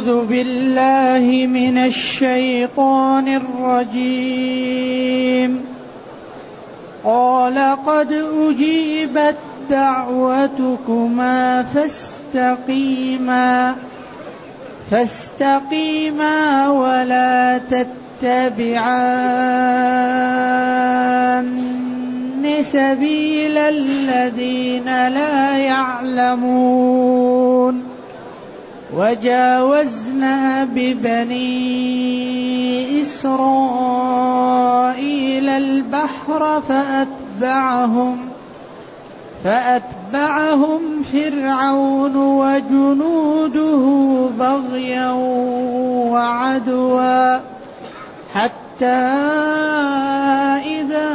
أعوذ بالله من الشيطان الرجيم. قال قد أجيبت دعوتكما فاستقيما فاستقيما ولا تتبعان سبيل الذين لا يعلمون. وجاوزنا ببني إسرائيل البحر فأتبعهم فأتبعهم فرعون وجنوده بغيا وعدوا حتى إذا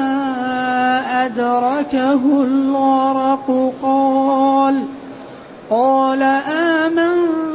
أدركه الغرق قال قال آمنت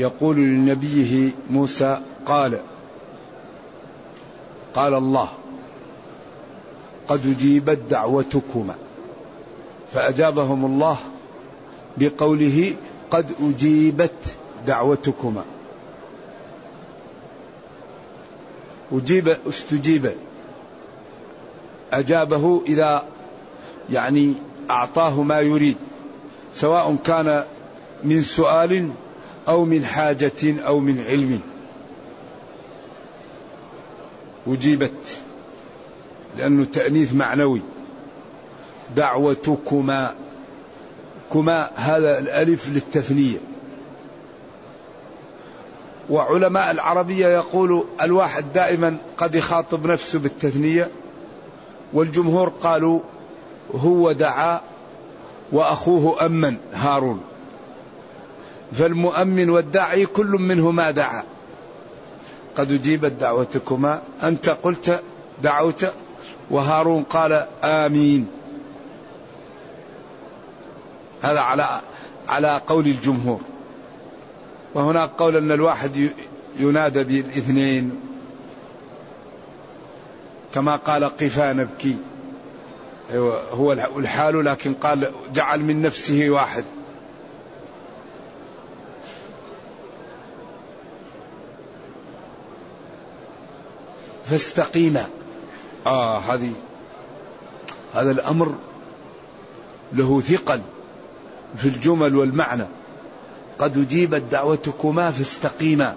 يقول لنبيه موسى قال قال الله قد أجيبت دعوتكما فأجابهم الله بقوله قد أجيبت دعوتكما أجيب استجيب. أجابه إذا يعني أعطاه ما يريد سواء كان من سؤال أو من حاجة أو من علم. أجيبت لأنه تأنيث معنوي. دعوتكما كما هذا الألف للتثنية. وعلماء العربية يقول الواحد دائما قد يخاطب نفسه بالتثنية. والجمهور قالوا هو دعا وأخوه أمن هارون. فالمؤمن والداعي كل منهما دعا. قد أجيبت دعوتكما. أنت قلت دعوت وهارون قال آمين. هذا على على قول الجمهور. وهناك قول أن الواحد ينادى بالاثنين. كما قال قفا نبكي أيوة هو الحال لكن قال جعل من نفسه واحد. فاستقيما آه هذه هذا الأمر له ثقل في الجمل والمعنى. قد أجيبت دعوتكما فاستقيما.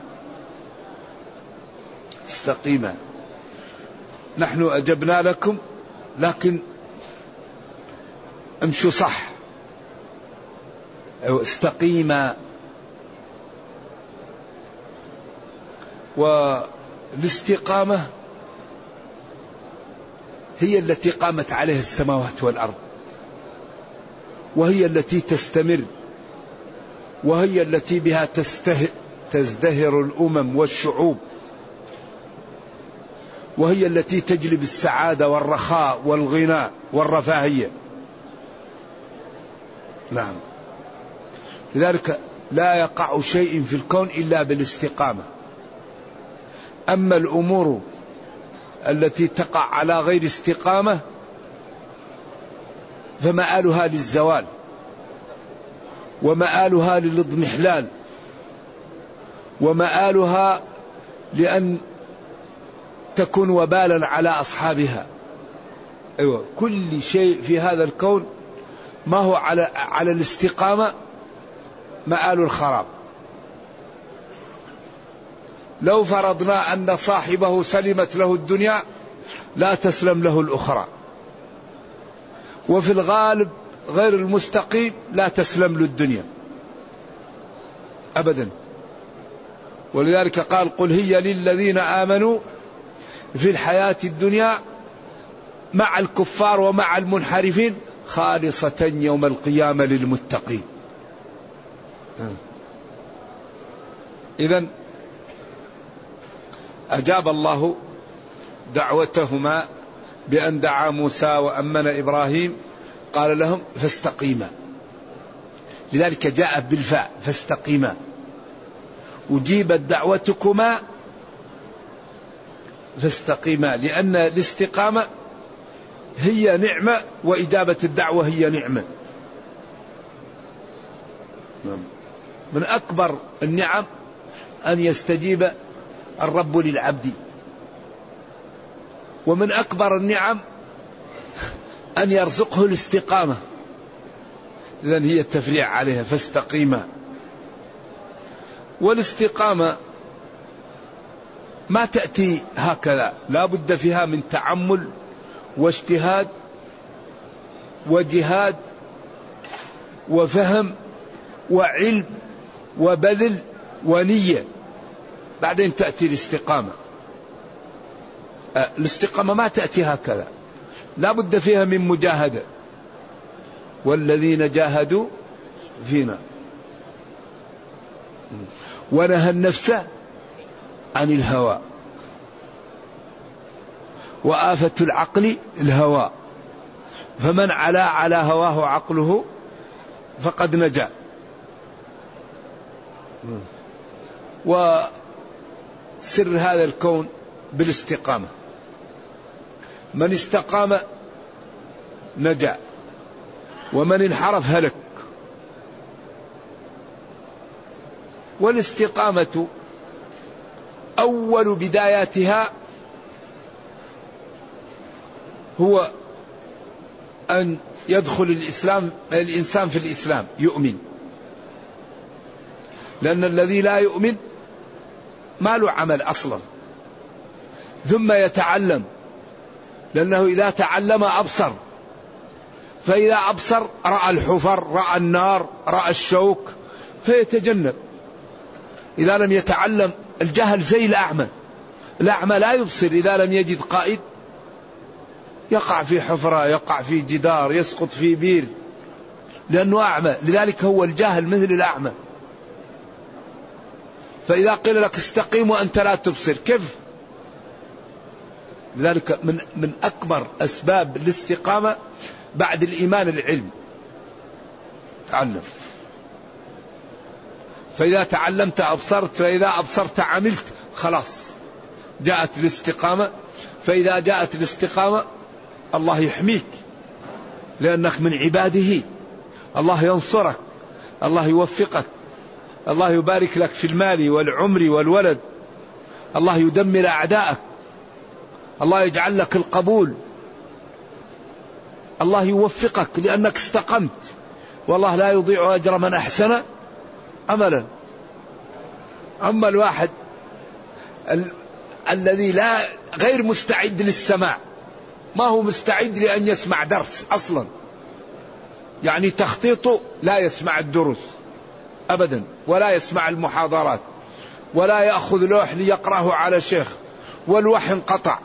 استقيما. نحن أجبنا لكم لكن امشوا صح. استقيما. والاستقامة هي التي قامت عليها السماوات والأرض. وهي التي تستمر. وهي التي بها تسته تزدهر الأمم والشعوب. وهي التي تجلب السعادة والرخاء والغنى والرفاهية. نعم. لذلك لا يقع شيء في الكون إلا بالاستقامة. أما الأمور التي تقع على غير استقامة فمآلها للزوال ومآلها للاضمحلال ومآلها لأن تكون وبالا على أصحابها. أيوة كل شيء في هذا الكون ما هو على على الاستقامة مآل الخراب. لو فرضنا أن صاحبه سلمت له الدنيا لا تسلم له الأخرى. وفي الغالب غير المستقيم لا تسلم له الدنيا. أبدا. ولذلك قال قل هي للذين آمنوا في الحياة الدنيا مع الكفار ومع المنحرفين خالصة يوم القيامة للمتقين. إذا أجاب الله دعوتهما بأن دعا موسى وأمن إبراهيم قال لهم فاستقيما. لذلك جاء بالفاء فاستقيما. أجيبت دعوتكما فاستقيما. لأن الاستقامة هي نعمة وإجابة الدعوة هي نعمة. من أكبر النعم أن يستجيب الرب للعبد. ومن أكبر النعم أن يرزقه الاستقامة. إذا هي التفريع عليها فاستقيما والاستقامة ما تأتي هكذا. لا بد فيها من تعمل واجتهاد وجهاد وفهم وعلم وبذل ونية. بعدين تأتي الاستقامة. الاستقامة ما تأتي هكذا. لا بد فيها من مجاهدة. والذين جاهدوا فينا. ونهى النفس عن الهوى. وآفة العقل الهوى. فمن علا على هواه عقله فقد نجا. وسر هذا الكون بالاستقامة. من استقام نجا ومن انحرف هلك. والاستقامة أول بداياتها هو أن يدخل الإسلام الإنسان في الإسلام يؤمن. لأن الذي لا يؤمن ما له عمل أصلا. ثم يتعلم لأنه إذا تعلم أبصر. فإذا أبصر رأى الحفر رأى النار رأى الشوك فيتجنب. إذا لم يتعلم الجهل زي الأعمى. الأعمى لا يبصر. إذا لم يجد قائد يقع في حفرة يقع في جدار يسقط في بير. لأنه أعمى. لذلك هو الجاهل مثل الأعمى. فإذا قيل لك استقيم وأنت لا تبصر كيف؟ لذلك من من أكبر أسباب الاستقامة بعد الإيمان العلم تعلم. فإذا تعلمت أبصرت فإذا أبصرت عملت خلاص. جاءت الاستقامة. فإذا جاءت الاستقامة الله يحميك لأنك من عباده. الله ينصرك. الله يوفقك. الله يبارك لك في المال والعمر والولد. الله يدمر أعداءك. الله يجعل لك القبول. الله يوفقك لأنك استقمت. والله لا يضيع أجر من أحسن عملا. أما الواحد ال... الذي لا غير مستعد للسماع. ما هو مستعد لأن يسمع درس أصلا. يعني تخطيطه لا يسمع الدروس. أبدا. ولا يسمع المحاضرات. ولا يأخذ لوح ليقرأه على شيخ والوحي انقطع.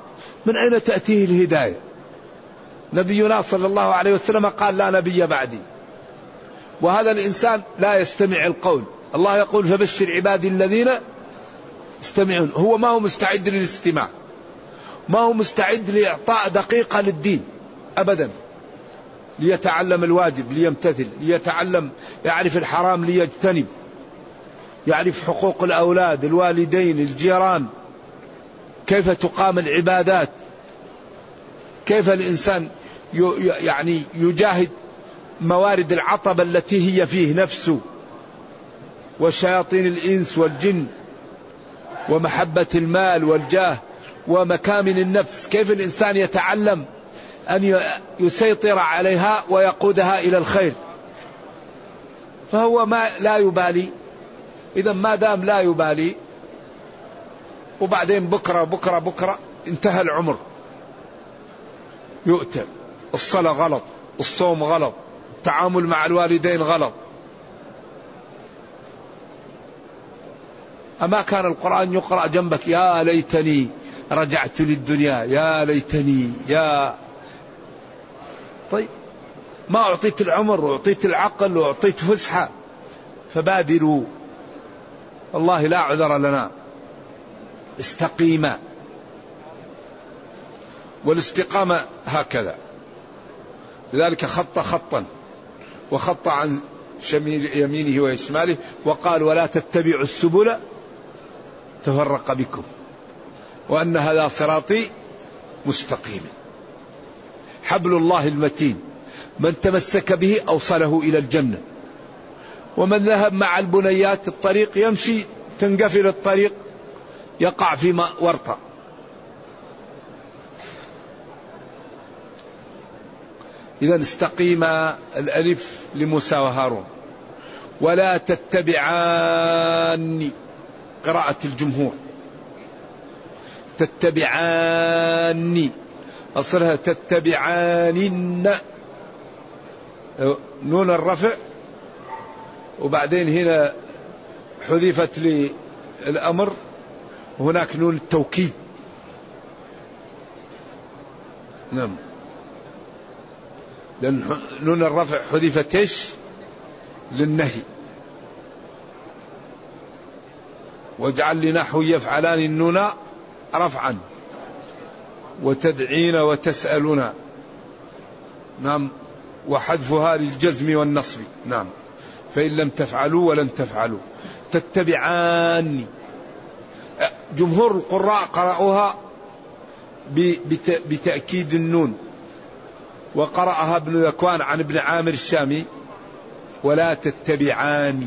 من أين تأتيه الهداية؟ نبينا صلى الله عليه وسلم قال لا نبي بعدي. وهذا الإنسان لا يستمع القول. الله يقول فبشر عبادي الذين يستمعون. هو ما هو مستعد للاستماع. ما هو مستعد لإعطاء دقيقة للدين. أبدا. ليتعلم الواجب ليمتثل ليتعلم يعرف الحرام ليجتنب يعرف حقوق الأولاد الوالدين الجيران كيف تقام العبادات كيف الإنسان يعني يجاهد موارد العطب التي هي فيه نفسه وشياطين الإنس والجن ومحبة المال والجاه ومكامن النفس كيف الإنسان يتعلم أن يسيطر عليها ويقودها إلى الخير. فهو ما لا يبالي. إذا ما دام لا يبالي وبعدين بكرة بكرة بكرة انتهى العمر. يؤتى. الصلاة غلط الصوم غلط التعامل مع الوالدين غلط. أما كان القرآن يقرأ جنبك يا ليتني رجعت للدنيا يا ليتني يا طيب. ما أعطيت العمر وأعطيت العقل وأعطيت فسحة فبادروا. والله لا عذر لنا. استقيما. والاستقامة هكذا. لذلك خط خطا وخط عن شميل يمينه وشماله وقال ولا تتبعوا السبل تفرق بكم. وأن هذا صراطي مستقيما حبل الله المتين. من تمسك به أوصله إلى الجنة. ومن ذهب مع البنيات الطريق يمشي تنقفل الطريق يقع في ورطة. إذا استقيم الألف لموسى وهارون. ولا تتبعان قراءة الجمهور. تتبعان أصلها تتبعان نون الرفع. وبعدين هنا حذفت للأمر هناك نون التوكيد. نعم. لأن نون الرفع حذفت إيش؟ للنهي. واجعل لنحو يفعلان النون رفعا. وتدعين وتسألنا. نعم. وحذفها للجزم والنصب. نعم. فإن لم تفعلوا ولن تفعلوا. تتبعان. جمهور القراء قرأوها بتأكيد النون. وقرأها ابن ذكوان عن ابن عامر الشامي. ولا تتبعان.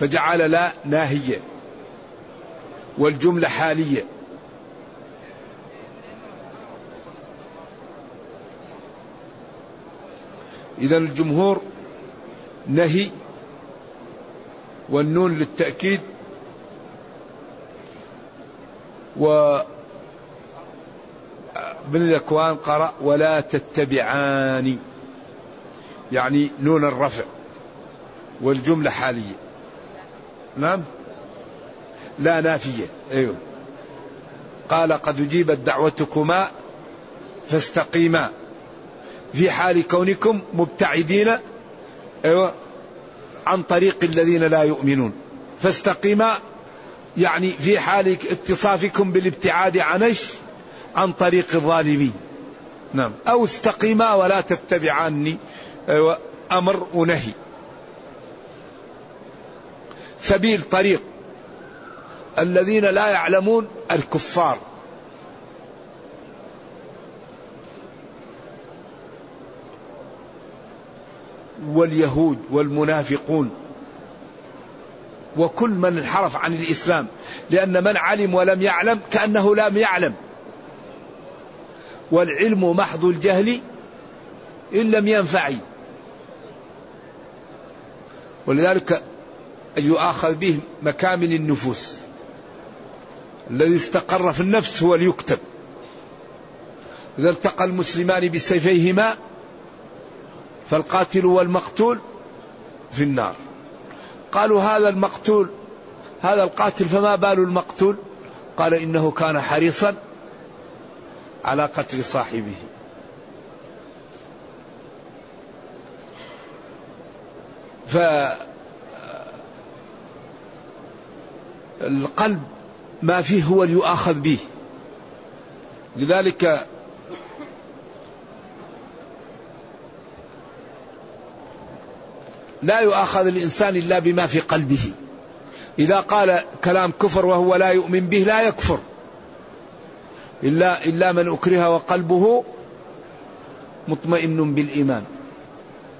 فجعل لا ناهية. والجملة حالية. إذا الجمهور نهي والنون للتأكيد و بن ذكوان قرأ ولا تتبعان يعني نون الرفع والجملة حالية. نعم؟ لا نافية. أيوه. قال قد أجيبت دعوتكما فاستقيما. في حال كونكم مبتعدين أيوه عن طريق الذين لا يؤمنون. فاستقيما يعني في حال اتصافكم بالابتعاد عن عن طريق الظالمين. نعم. أو استقيما ولا تتبعاني أيوة أمر ونهي. سبيل طريق. الذين لا يعلمون الكفار. واليهود والمنافقون. وكل من انحرف عن الإسلام لأن من علم ولم يعلم كأنه لم يعلم. والعلم محض الجهل إن لم ينفع ولذلك يؤاخذ به مكامن النفوس. الذي استقر في النفس هو ليكتب. إذا التقى المسلمان بسيفيهما فالقاتل والمقتول في النار. قالوا هذا المقتول هذا القاتل فما بال المقتول؟ قال إنه كان حريصا على قتل صاحبه. فالقلب ما فيه هو ليؤاخذ به. لذلك لا يؤاخذ الإنسان إلا بما في قلبه. إذا قال كلام كفر وهو لا يؤمن به لا يكفر. إلا إلا من أكره وقلبه مطمئن بالإيمان.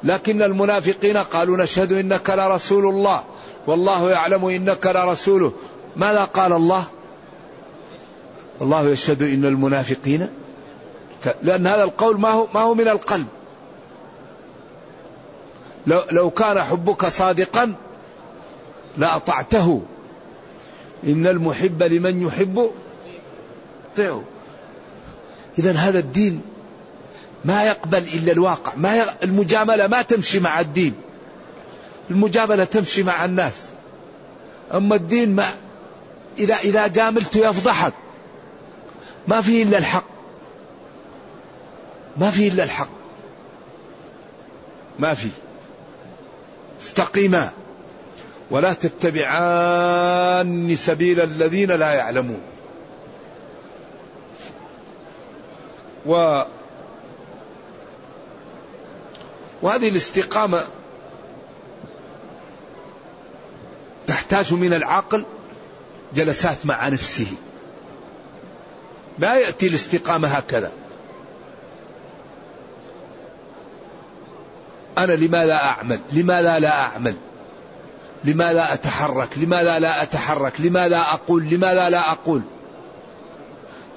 لكن المنافقين قالوا نشهد إنك لرسول الله. والله يعلم إنك لرسوله. ماذا قال الله؟ الله يشهد إن المنافقين لأن هذا القول ما هو, ما هو من القلب. لو, كان حبك صادقا لأطعته. إن المحب لمن يحب طيعه إذا هذا الدين ما يقبل إلا الواقع. ما ي... المجاملة ما تمشي مع الدين. المجاملة تمشي مع الناس. أما الدين ما إذا إذا جاملت يفضحك. ما فيه إلا الحق. ما فيه إلا الحق. ما فيه استقيما ولا تتبعان سبيل الذين لا يعلمون. و وهذه الاستقامة تحتاج من العقل جلسات مع نفسه. لا يأتي الاستقامة هكذا. أنا لماذا أعمل؟ لماذا لا أعمل؟ لماذا أتحرك؟ لماذا لا أتحرك؟ لماذا أقول؟ لماذا لا أقول؟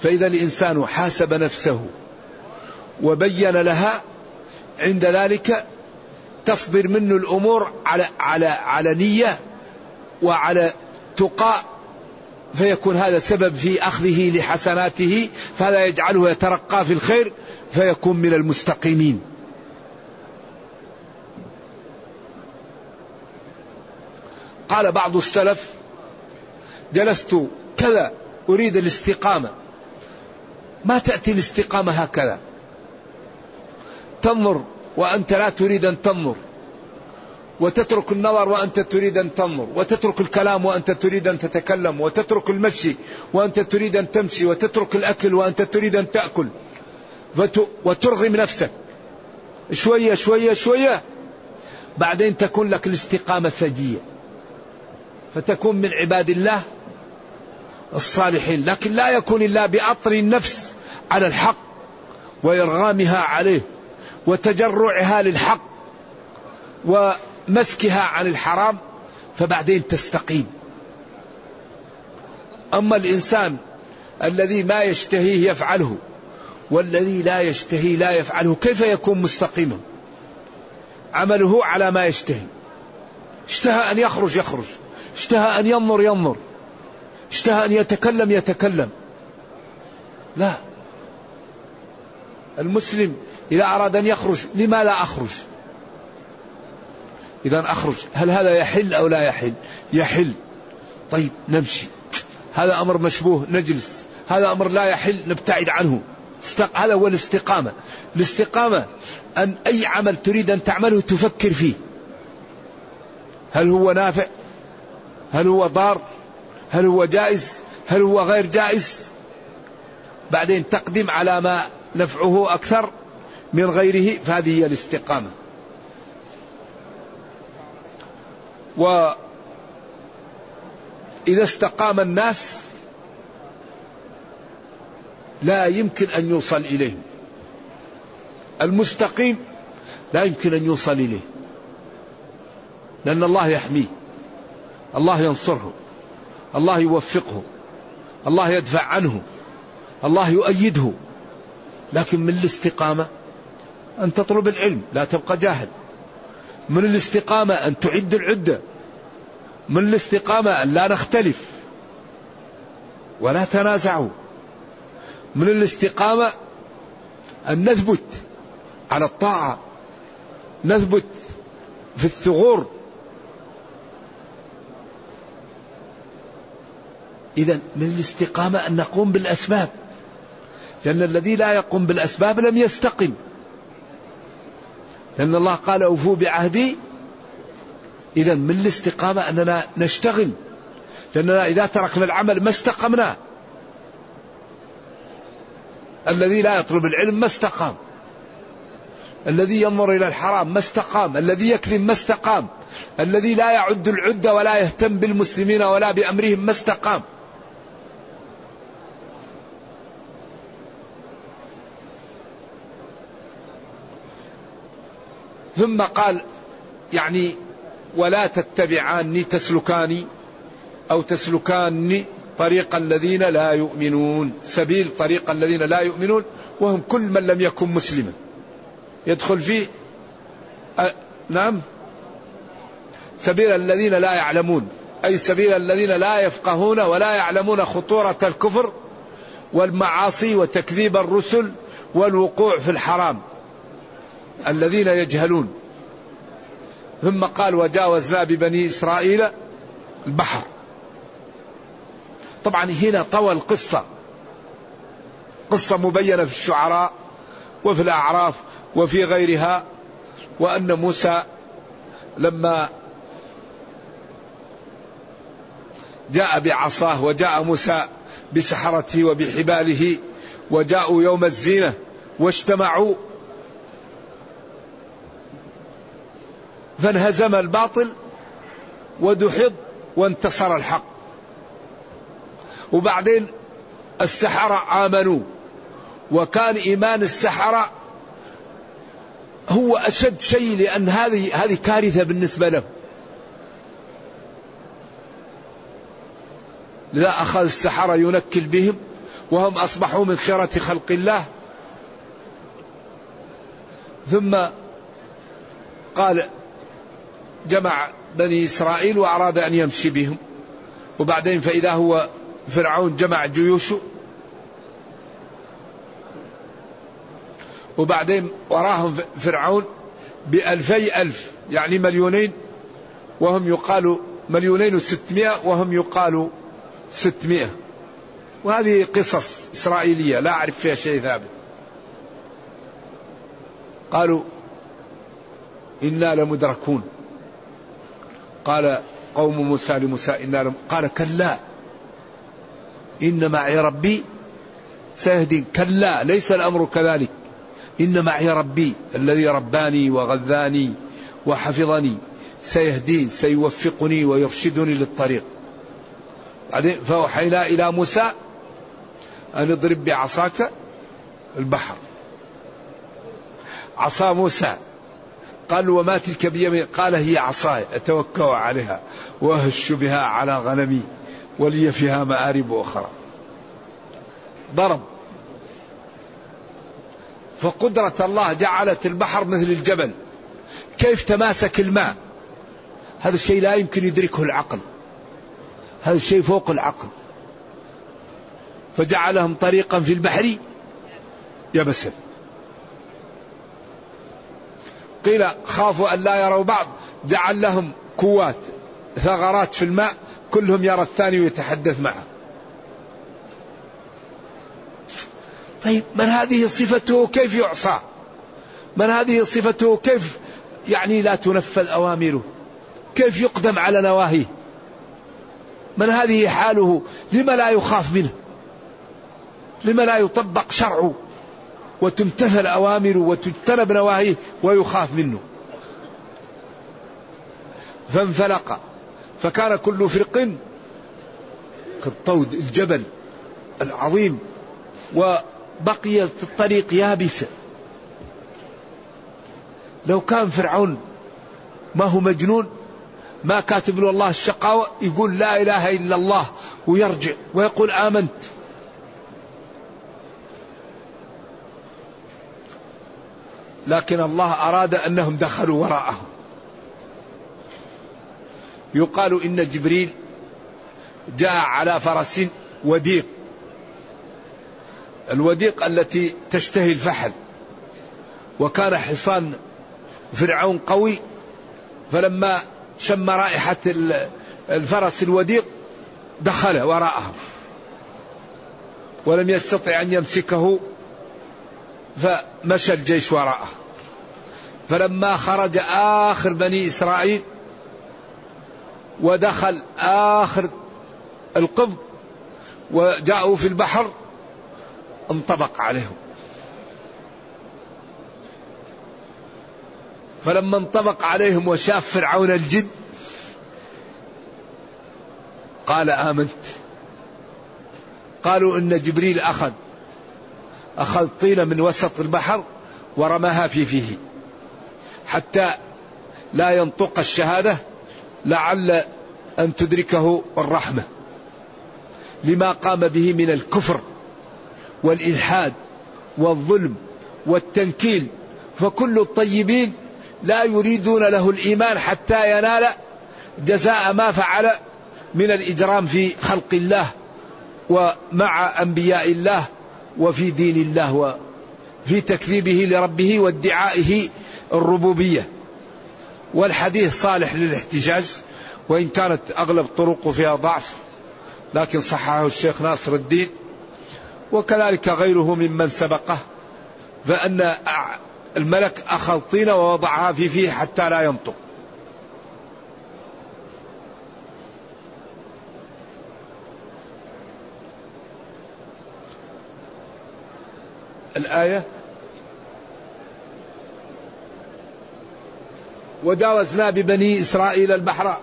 فإذا الإنسان حاسب نفسه وبين لها عند ذلك تصدر منه الأمور على على على نية وعلى تقى فيكون هذا سبب في أخذه لحسناته فهذا يجعله يترقى في الخير فيكون من المستقيمين. قال بعض السلف جلست كذا أريد الاستقامة. ما تأتي الاستقامة هكذا؟ تنظر وأنت لا تريد أن تنظر. وتترك النظر وأنت تريد أن تنظر. وتترك الكلام وأنت تريد أن تتكلم. وتترك المشي وأنت تريد أن تمشي. وتترك الأكل وأنت تريد أن تأكل. وترغم نفسك. شوية شوية شوية. بعدين تكون لك الاستقامة ثدية فتكون من عباد الله الصالحين لكن لا يكون إلا بأطر النفس على الحق وإرغامها عليه وتجرعها للحق ومسكها عن الحرام فبعدين تستقيم. أما الإنسان الذي ما يشتهيه يفعله والذي لا يشتهي لا يفعله كيف يكون مستقيما؟ عمله على ما يشتهي. اشتهى أن يخرج يخرج. اشتهى أن ينظر ينظر. اشتهى أن يتكلم يتكلم. لا. المسلم إذا أراد أن يخرج لما لا أخرج؟ إذا أخرج هل هذا يحل أو لا يحل؟ يحل. طيب نمشي. هذا أمر مشبوه نجلس. هذا أمر لا يحل نبتعد عنه. هذا هو الاستقامة. الاستقامة أن أي عمل تريد أن تعمله تفكر فيه. هل هو نافع؟ هل هو ضار؟ هل هو جائز؟ هل هو غير جائز؟ بعدين تقدم على ما نفعه أكثر من غيره فهذه هي الاستقامة. وإذا استقام الناس لا يمكن أن يوصل إليهم. المستقيم لا يمكن أن يوصل إليه. لأن الله يحميه. الله ينصره الله يوفقه الله يدفع عنه الله يؤيده. لكن من الاستقامة؟ أن تطلب العلم لا تبقى جاهل. من الاستقامة أن تعد العدة؟ من الاستقامة أن لا نختلف. ولا تنازعوا. من الاستقامة أن نثبت على الطاعة نثبت في الثغور. إذا من الاستقامة أن نقوم بالأسباب. لأن الذي لا يقوم بالأسباب لم يستقم. لأن الله قال أوفوا بعهدي. إذا من الاستقامة أننا نشتغل. لأننا إذا تركنا العمل ما استقمنا. الذي لا يطلب العلم ما استقام. الذي ينظر إلى الحرام ما استقام. الذي يكذب ما استقام. الذي لا يعد العدة ولا يهتم بالمسلمين ولا بأمرهم ما استقام. ثم قال يعني ولا تتبعاني تسلكاني أو تسلكاني طريق الذين لا يؤمنون سبيل طريق الذين لا يؤمنون وهم كل من لم يكن مسلما يدخل فيه. نعم سبيل الذين لا يعلمون أي سبيل الذين لا يفقهون ولا يعلمون خطورة الكفر والمعاصي وتكذيب الرسل والوقوع في الحرام الذين يجهلون. ثم قال وجاوزنا ببني إسرائيل البحر. طبعا هنا طوى القصة. قصة مبينة في الشعراء وفي الأعراف وفي غيرها وأن موسى لما جاء بعصاه وجاء موسى بسحرته وبحباله وجاءوا يوم الزينة واجتمعوا فانهزم الباطل ودحض وانتصر الحق. وبعدين السحرة آمنوا وكان إيمان السحرة هو أشد شيء لأن هذه هذه كارثة بالنسبة له. لذا أخذ السحرة ينكل بهم وهم أصبحوا من خيرة خلق الله. ثم قال جمع بني إسرائيل وأراد أن يمشي بهم. وبعدين فإذا هو فرعون جمع جيوشه. وبعدين وراهم فرعون بألفي ألف يعني مليونين. وهم يقالوا مليونين وستمائة وهم يقالوا ستمائة. وهذه قصص إسرائيلية لا أعرف فيها شيء ثابت. قالوا إنا لمدركون. قال قوم موسى لموسى إنا قال كلا. إن معي ربي سيهدين. كلا. ليس الأمر كذلك. إن معي ربي الذي رباني وغذاني وحفظني سيهدين سيوفقني ويرشدني للطريق. بعدين فأوحينا إلى موسى أن اضرب بعصاك البحر. عصا موسى. قال وما تلك بيمين قال هي عصاي أتوكأ عليها وأهش بها على غنمي ولي فيها مآرب أخرى. ضرب. فقدرة الله جعلت البحر مثل الجبل. كيف تماسك الماء؟ هذا الشيء لا يمكن يدركه العقل. هذا الشيء فوق العقل. فجعلهم طريقا في البحر يبسا قيل خافوا أن لا يروا بعض. جعل لهم كوات ثغرات في الماء كلهم يرى الثاني ويتحدث معه. طيب من هذه صفته كيف يعصى؟ من هذه صفته كيف يعني لا تنفذ أوامره؟ كيف يقدم على نواهيه؟ من هذه حاله؟ لما لا يخاف منه؟ لما لا يطبق شرعه؟ وتمتثل أوامره وتجتنب نواهيه ويخاف منه. فانفلق. فكان كل فرق كالطود الجبل العظيم وبقي الطريق يابس. لو كان فرعون ما هو مجنون ما كاتب له الله الشقاوة يقول لا إله إلا الله ويرجع ويقول آمنت. لكن الله أراد أنهم دخلوا وراءه يقال إن جبريل جاء على فرس وديق الوديق التي تشتهي الفحل. وكان حصان فرعون قوي. فلما شم رائحة الفرس الوديق دخل وراءه ولم يستطع أن يمسكه فمشى الجيش وراءه. فلما خرج آخر بني إسرائيل ودخل آخر القبط وجاءوا في البحر انطبق عليهم. فلما انطبق عليهم وشاف فرعون الجد قال آمنت. قالوا إن جبريل أخذ أخذ طينة من وسط البحر ورماها في فيه. حتى لا ينطق الشهادة لعل أن تدركه الرحمة. لما قام به من الكفر والإلحاد والظلم والتنكيل فكل الطيبين لا يريدون له الإيمان حتى ينال جزاء ما فعل من الإجرام في خلق الله ومع أنبياء الله وفي دين الله وفي تكذيبه لربه وادعائه الربوبية والحديث صالح للاحتجاج وإن كانت أغلب طرقه فيها ضعف لكن صححه الشيخ ناصر الدين وكذلك غيره ممن سبقه فأن الملك أخذ طينة ووضعها في فيه حتى لا ينطق. الآية وجاوزنا ببني إسرائيل البحر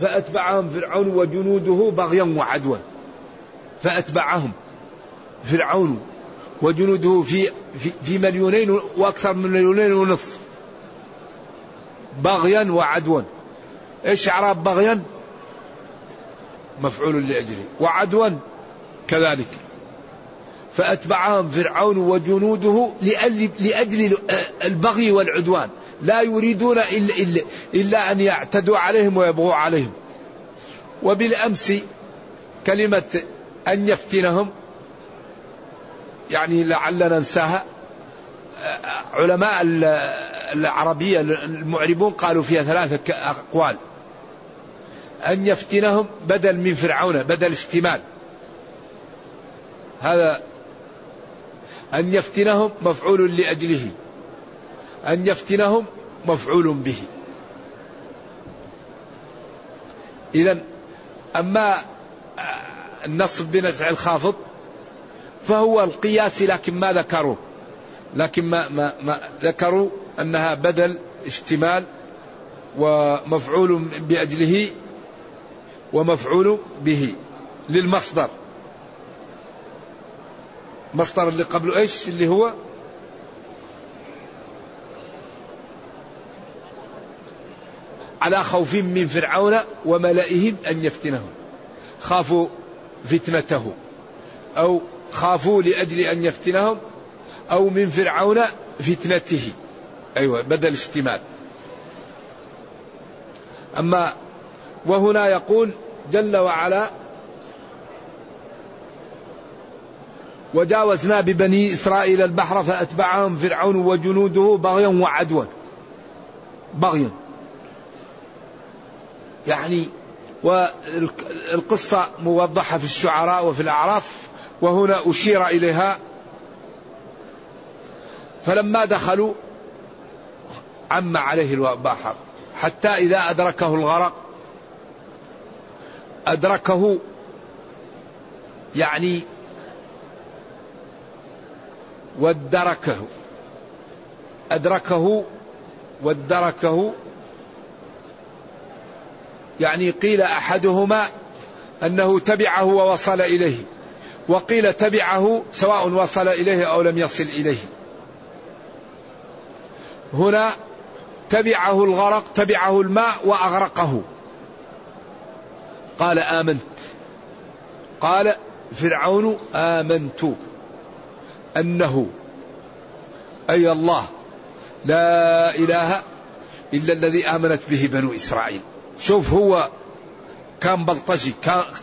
فأتبعهم فرعون وجنوده بغيا وعدوا. فأتبعهم فرعون وجنوده في في, في مليونين وأكثر من مليونين ونصف. بغيا وعدوا. إيش أعراب بغيا؟ مفعول لأجله. وعدوا كذلك. فأتبعهم فرعون وجنوده لأجل البغي والعدوان. لا يريدون إلا, إلا, إلا أن يعتدوا عليهم ويبغوا عليهم. وبالأمس كلمة أن يفتنهم يعني لعلنا ننساها. علماء العربية المعربون قالوا فيها ثلاثة أقوال. أن يفتنهم بدل من فرعون بدل اشتمال هذا أن يفتنهم مفعول لأجله. أن يفتنهم مفعول به. إذا أما النصب بنزع الخافض فهو القياس لكن ما ذكروا. لكن ما, ما, ما ذكروا أنها بدل اشتمال ومفعول بأجله ومفعول به للمصدر. مصدر اللي قبله إيش؟ اللي هو على خوف من فرعون وملئهم أن يفتنهم. خافوا فتنته. أو خافوا لأجل أن يفتنهم. أو من فرعون فتنته. أيوة بدل اشتمال أما وهنا يقول جل وعلا وجاوزنا ببني إسرائيل البحر فأتبعهم فرعون وجنوده بغيا وعدوا. بغيا. يعني والقصة موضحة في الشعراء وفي الأعراف وهنا أشير إليها. فلما دخلوا عم عليه البحر حتى إذا أدركه الغرق أدركه يعني وادركه أدركه وادركه يعني قيل أحدهما أنه تبعه ووصل إليه وقيل تبعه سواء وصل إليه أو لم يصل إليه. هنا تبعه الغرق تبعه الماء وأغرقه. قال آمنت. قال فرعون آمنت أنه أي الله لا إله إلا الذي آمنت به بنو إسرائيل. شوف هو كان بلطجي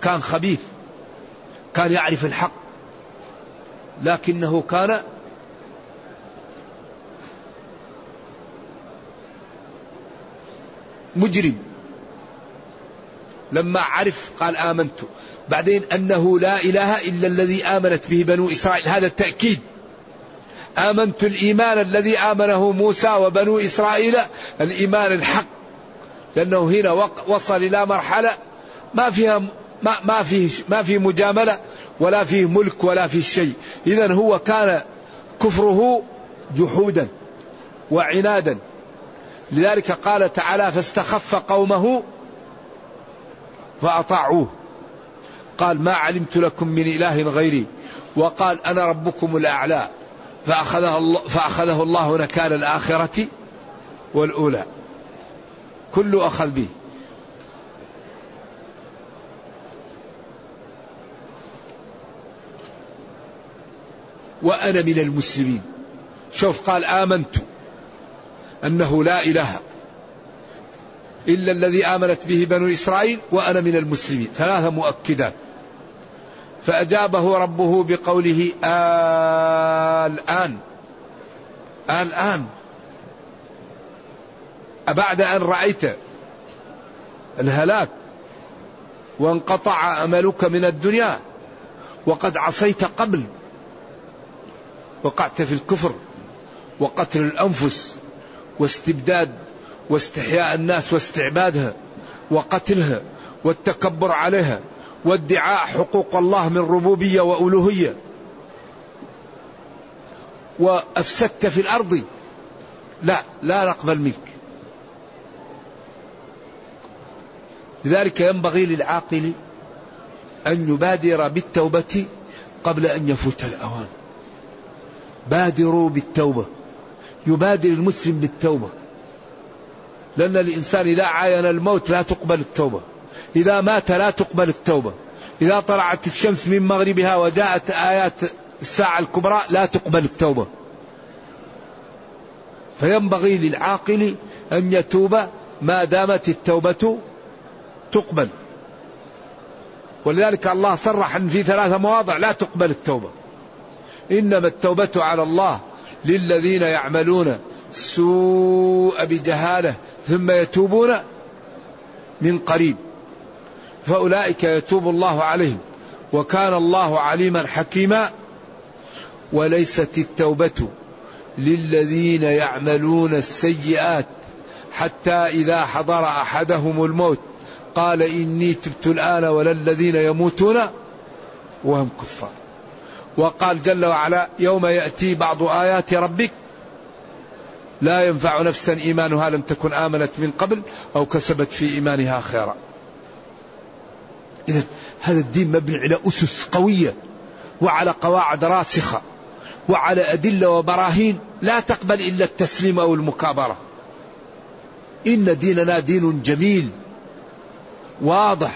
كان خبيث كان يعرف الحق لكنه كان مجرم. لما عرف قال آمنت. بعدين أنه لا إله إلا الذي آمنت به بنو إسرائيل. هذا التأكيد. آمنت الإيمان الذي آمنه موسى وبنو إسرائيل الإيمان الحق. لأنه هنا وصل إلى مرحلة ما فيها ما ما فيه ما في مجاملة ولا فيه ملك ولا فيه شيء. إذا هو كان كفره جحودا وعنادا. لذلك قال تعالى فاستخف قومه فأطاعوه. قال ما علمت لكم من إله غيري. وقال أنا ربكم الأعلى. فأخذه الله, فأخذه الله نكال الآخرة والأولى. كله أخذ به. وأنا من المسلمين. شوف قال آمنت أنه لا إله إلا الذي آمنت به بنو إسرائيل وأنا من المسلمين. ثلاثة مؤكدات. فأجابه ربه بقوله الآن. الآن. أبعد أن رأيت الهلاك وانقطع أملك من الدنيا وقد عصيت قبل وقعت في الكفر وقتل الأنفس واستبداد واستحياء الناس واستعبادها وقتلها والتكبر عليها وادعاء حقوق الله من ربوبية وألوهية وأفسدت في الأرض. لا لا نقبل منك. لذلك ينبغي للعاقل أن يبادر بالتوبة قبل أن يفوت الأوان. بادروا بالتوبة. يبادر المسلم بالتوبة. لأن الإنسان إذا عاين الموت لا تقبل التوبة. إذا مات لا تقبل التوبة. إذا طلعت الشمس من مغربها وجاءت آيات الساعة الكبرى لا تقبل التوبة. فينبغي للعاقل أن يتوب ما دامت التوبة تقبل. ولذلك الله صرح أن في ثلاثة مواضع لا تقبل التوبة. إنما التوبة على الله للذين يعملون سوء بجهالة ثم يتوبون من قريب. فأولئك يتوب الله عليهم وكان الله عليما حكيما. وليست التوبة للذين يعملون السيئات حتى إذا حضر أحدهم الموت قال إني تبت الآن ولا الذين يموتون وهم كفار. وقال جل وعلا يوم يأتي بعض آيات ربك لا ينفع نفسا إيمانها لم تكن آمنت من قبل أو كسبت في إيمانها خيرا. إذا هذا الدين مبني على أسس قوية وعلى قواعد راسخة وعلى أدلة وبراهين لا تقبل إلا التسليم أو المكابرة. إن ديننا دين جميل. واضح.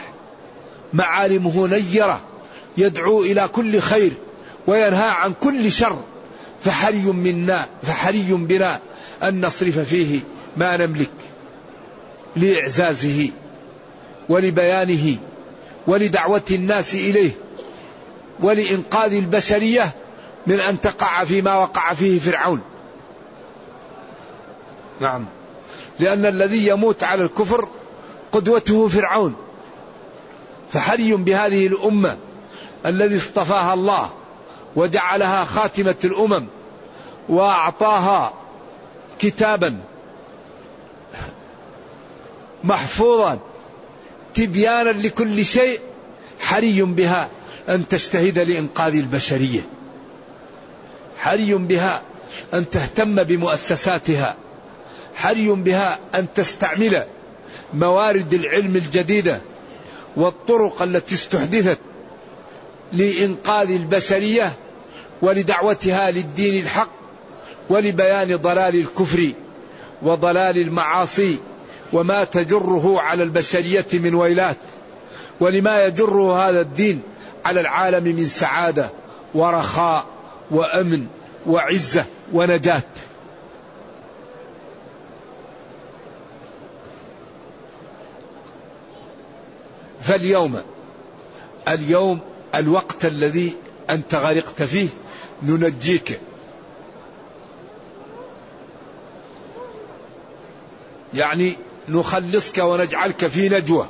معالمه نيرة يدعو إلى كل خير وينهى عن كل شر. فحري منا فحري بنا أن نصرف فيه ما نملك لإعزازه ولبيانه ولدعوة الناس إليه ولإنقاذ البشرية من أن تقع فيما وقع فيه فرعون. نعم. لأن الذي يموت على الكفر قدوته فرعون. فحري بهذه الأمة الذي اصطفاها الله وجعلها خاتمة الأمم وأعطاها كتابا محفوظا تبيانا لكل شيء حري بها أن تجتهد لإنقاذ البشرية. حري بها أن تهتم بمؤسساتها. حري بها أن تستعمل موارد العلم الجديدة والطرق التي استحدثت لإنقاذ البشرية ولدعوتها للدين الحق ولبيان ضلال الكفر وضلال المعاصي وما تجره على البشرية من ويلات ولما يجره هذا الدين على العالم من سعادة ورخاء وأمن وعزة ونجاة. فاليوم اليوم الوقت الذي أنت غرقت فيه ننجيك. يعني نخلصك ونجعلك في نجوى.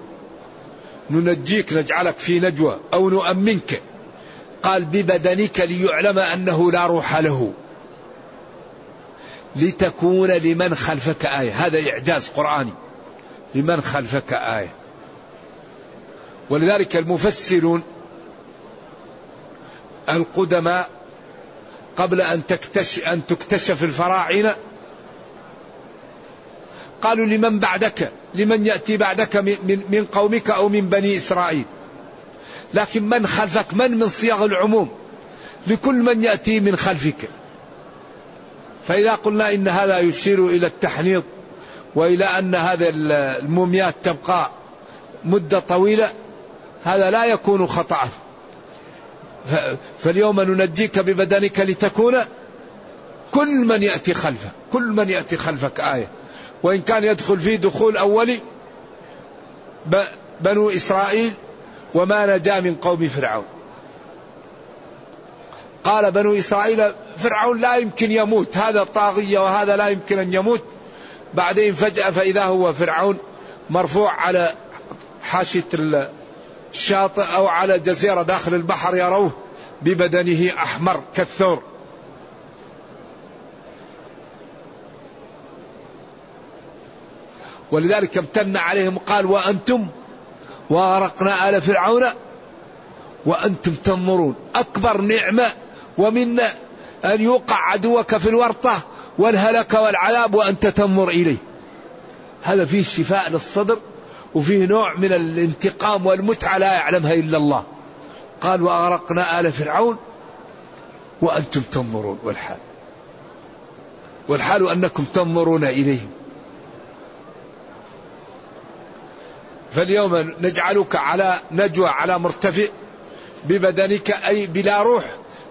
ننجيك نجعلك في نجوى أو نؤمنك. قال ببدنك ليعلم أنه لا روح له. لتكون لمن خلفك آية. هذا إعجاز قرآني. لمن خلفك آية. ولذلك المفسرون القدماء قبل أن تكتشف, أن تكتشف الفراعنة قالوا لمن بعدك؟ لمن يأتي بعدك من, من قومك أو من بني إسرائيل؟ لكن من خلفك؟ من من صيغ العموم؟ لكل من يأتي من خلفك. فإذا قلنا إن هذا يشير إلى التحنيط وإلى أن هذه الموميات تبقى مدة طويلة هذا لا يكون خطأ. فاليوم ننجيك ببدنك لتكون كل من يأتي خلفك كل من يأتي خلفك آية. وإن كان يدخل فيه دخول أولي بنو إسرائيل وما نجا من قوم فرعون. قال بنو إسرائيل فرعون لا يمكن يموت هذا طاغية وهذا لا يمكن أن يموت. بعدين فجأة فإذا هو فرعون مرفوع على حاشية الشاطئ أو على جزيرة داخل البحر يروه ببدنه أحمر كالثور. ولذلك امتن عليهم قال وأنتم وأغرقنا آل فرعون وأنتم تنظرون. أكبر نعمة ومنا أن يوقع عدوك في الورطة والهلك والعذاب وأنت تنظر إليه. هذا فيه شفاء للصدر وفيه نوع من الانتقام والمتعة لا يعلمها إلا الله. قال وأغرقنا آل فرعون وأنتم تنظرون. والحال. والحال أنكم تنظرون إليهم. فاليوم نجعلك على نجوى على مرتفع ببدنك أي بلا روح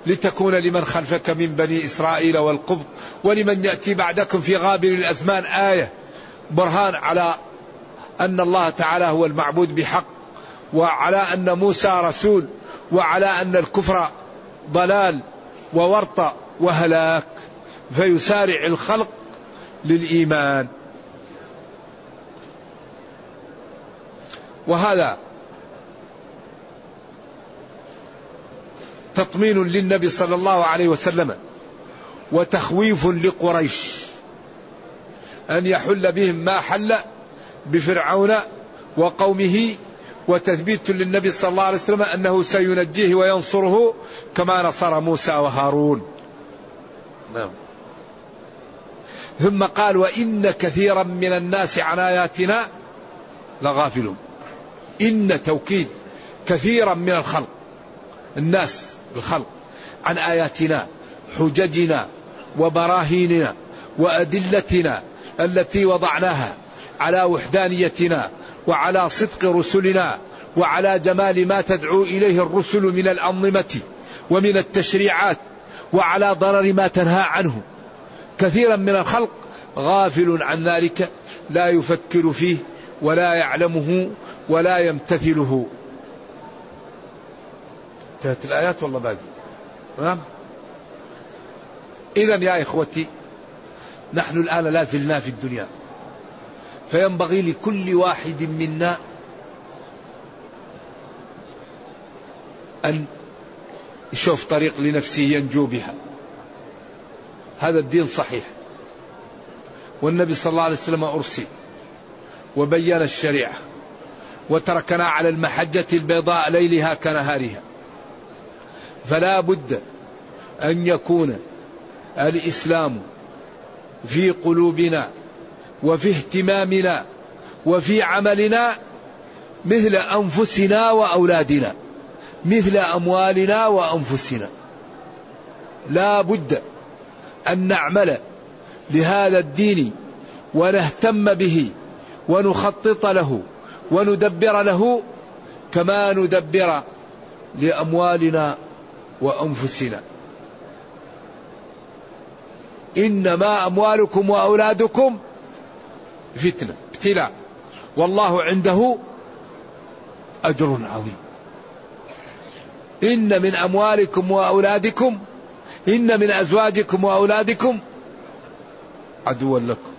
لتكون لمن خلفك من بني إسرائيل والقبط ولمن يأتي بعدكم في غابر الأزمان آية برهان على أن الله تعالى هو المعبود بحق وعلى أن موسى رسول وعلى أن الكفر ضلال وورطة وهلاك فيسارع الخلق للإيمان. وهذا تطمين للنبي صلى الله عليه وسلم وتخويف لقريش أن يحل بهم ما حل بفرعون وقومه وتثبيت للنبي صلى الله عليه وسلم أنه سينجيه وينصره كما نصر موسى وهارون. نعم. ثم قال وإن كثيرا من الناس عن آياتنا لغافلون. إن توكيد كثيرا من الخلق الناس الخلق عن آياتنا حججنا وبراهيننا وأدلتنا التي وضعناها على وحدانيتنا وعلى صدق رسلنا وعلى جمال ما تدعو إليه الرسل من الأنظمة ومن التشريعات وعلى ضرر ما تنهى عنه. كثيرا من الخلق غافل عن ذلك لا يفكر فيه ولا يعلمه ولا يمتثله. انتهت الآيات والله باقي. إذا يا إخوتي نحن الآن لا زلنا في الدنيا. فينبغي لكل واحد منا أن يشوف طريق لنفسه ينجو بها. هذا الدين صحيح. والنبي صلى الله عليه وسلم أرسل وبين الشريعة وتركنا على المحجة البيضاء ليلها كنهارها. فلا بد أن يكون الإسلام في قلوبنا وفي اهتمامنا وفي عملنا مثل أنفسنا وأولادنا مثل أموالنا وأنفسنا. لا بد أن نعمل لهذا الدين ونهتم به ونخطط له وندبر له كما ندبر لأموالنا وأنفسنا. إنما أموالكم وأولادكم فتنة ابتلاء. والله عنده أجر عظيم. إن من أموالكم وأولادكم إن من أزواجكم وأولادكم عدوا لكم.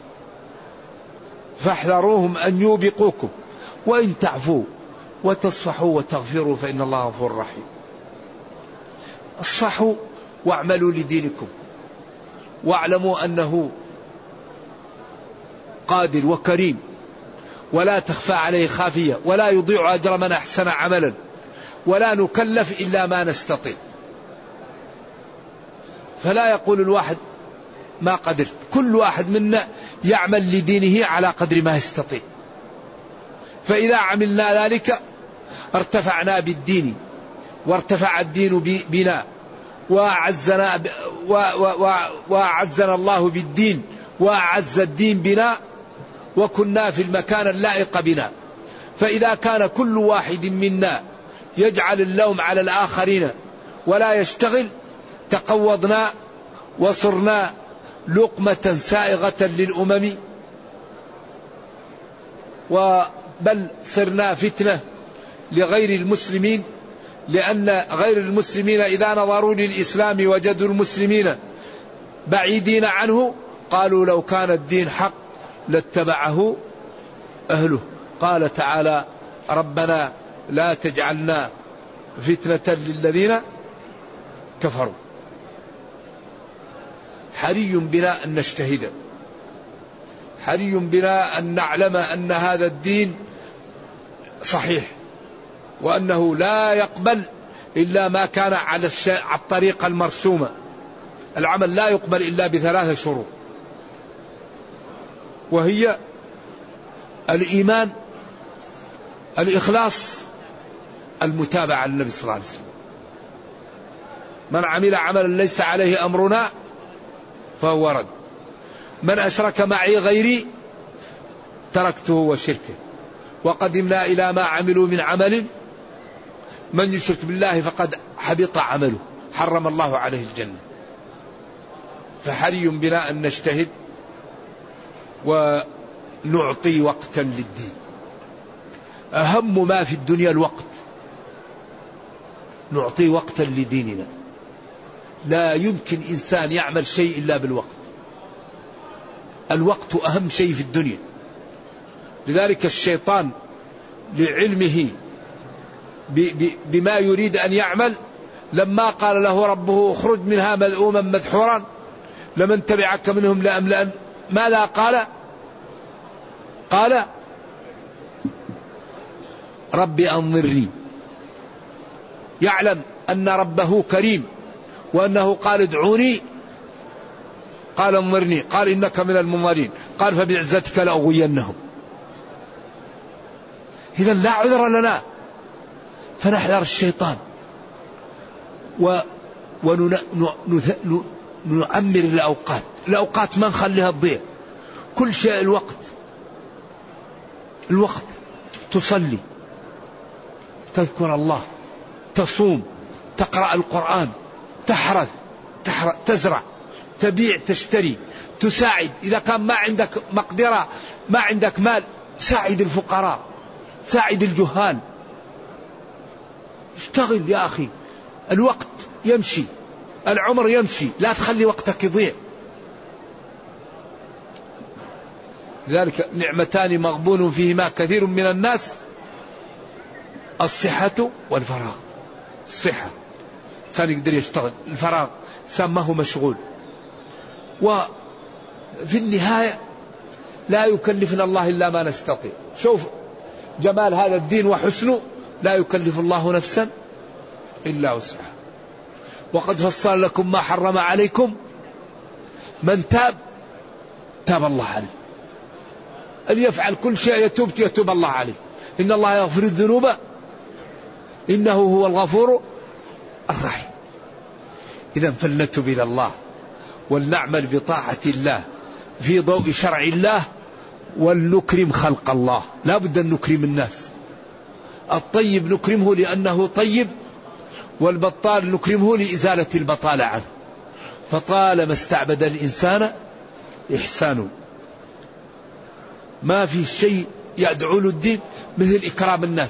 فاحذروهم أن يوبقوكم وإن تعفوا وتصفحوا وتغفروا فإن الله غفور رحيم. اصفحوا واعملوا لدينكم. واعلموا أنه قادر وكريم. ولا تخفى عليه خافية ولا يضيع أجر من أحسن عملا. ولا نكلف إلا ما نستطيع. فلا يقول الواحد ما قدرت. كل واحد منا يعمل لدينه على قدر ما يستطيع. فإذا عملنا ذلك ارتفعنا بالدين وارتفع الدين بنا وأعزنا وأعزنا الله بالدين وأعز الدين بنا وكنا في المكان اللائق بنا. فإذا كان كل واحد منا يجعل اللوم على الآخرين ولا يشتغل تقوضنا وصرنا لقمة سائغة للأمم. وبل صرنا فتنة لغير المسلمين لأن غير المسلمين إذا نظروا للإسلام وجدوا المسلمين بعيدين عنه قالوا لو كان الدين حق لاتبعه أهله. قال تعالى ربنا لا تجعلنا فتنة للذين كفروا. حري بنا أن نجتهد. حري بنا أن نعلم أن هذا الدين صحيح وأنه لا يقبل إلا ما كان على الطريقة المرسومة. العمل لا يقبل إلا بثلاثة شروط. وهي الإيمان الإخلاص المتابعة للنبي صلى الله عليه وسلم. من عمل عملا ليس عليه أمرنا فهو رد. من أشرك معي غيري تركته وشركه. وقدمنا إلى ما عملوا من عمل. من يشرك بالله فقد حبط عمله. حرم الله عليه الجنة. فحري بنا أن نجتهد ونعطي وقتا للدين. أهم ما في الدنيا الوقت. نعطي وقتا لديننا. لا يمكن إنسان يعمل شيء إلا بالوقت. الوقت أهم شيء في الدنيا. لذلك الشيطان لعلمه بما يريد أن يعمل لما قال له ربه اخرج منها مذءوما مدحورا لمن تبعك منهم لأملأن. ماذا قال؟ قال ربي أنظرني. يعلم أن ربه كريم وأنه قال ادعوني. قال انظرني. قال إنك من المنظرين. قال فبعزتك لأغوينهم. إذا لا عذر لنا. فنحذر الشيطان. و ونعمر الأوقات. الأوقات ما نخليها تضيع. كل شيء الوقت. الوقت تصلي. تذكر الله. تصوم. تقرأ القرآن. تحرث. تزرع. تبيع تشتري. تساعد. إذا كان ما عندك مقدرة ما عندك مال ساعد الفقراء. ساعد الجهال. اشتغل يا أخي. الوقت يمشي. العمر يمشي لا تخلي وقتك يضيع. لذلك نعمتان مغبون فيهما كثير من الناس الصحة والفراغ. الصحة إنسان يقدر يشتغل الفراغ إنسان ما هو مشغول وفي النهاية لا يكلفنا الله إلا ما نستطيع. شوف جمال هذا الدين وحسنه لا يكلف الله نفسا إلا وسعها. وقد فصل لكم ما حرم عليكم. من تاب تاب الله عليه. أن يفعل كل شيء يتوب يتوب الله عليه. إن الله يغفر الذنوب. إنه هو الغفور الرحيم. إذا فلنتب إلى الله ولنعمل بطاعة الله في ضوء شرع الله ولنكرم خلق الله. لا بد أن نكرم الناس. الطيب نكرمه لأنه طيب. والبطال نكرمه لإزالة البطالة عنه. فطالما استعبد الإنسان إحسانه ما في شيء يدعو له الدين مثل إكرام الناس.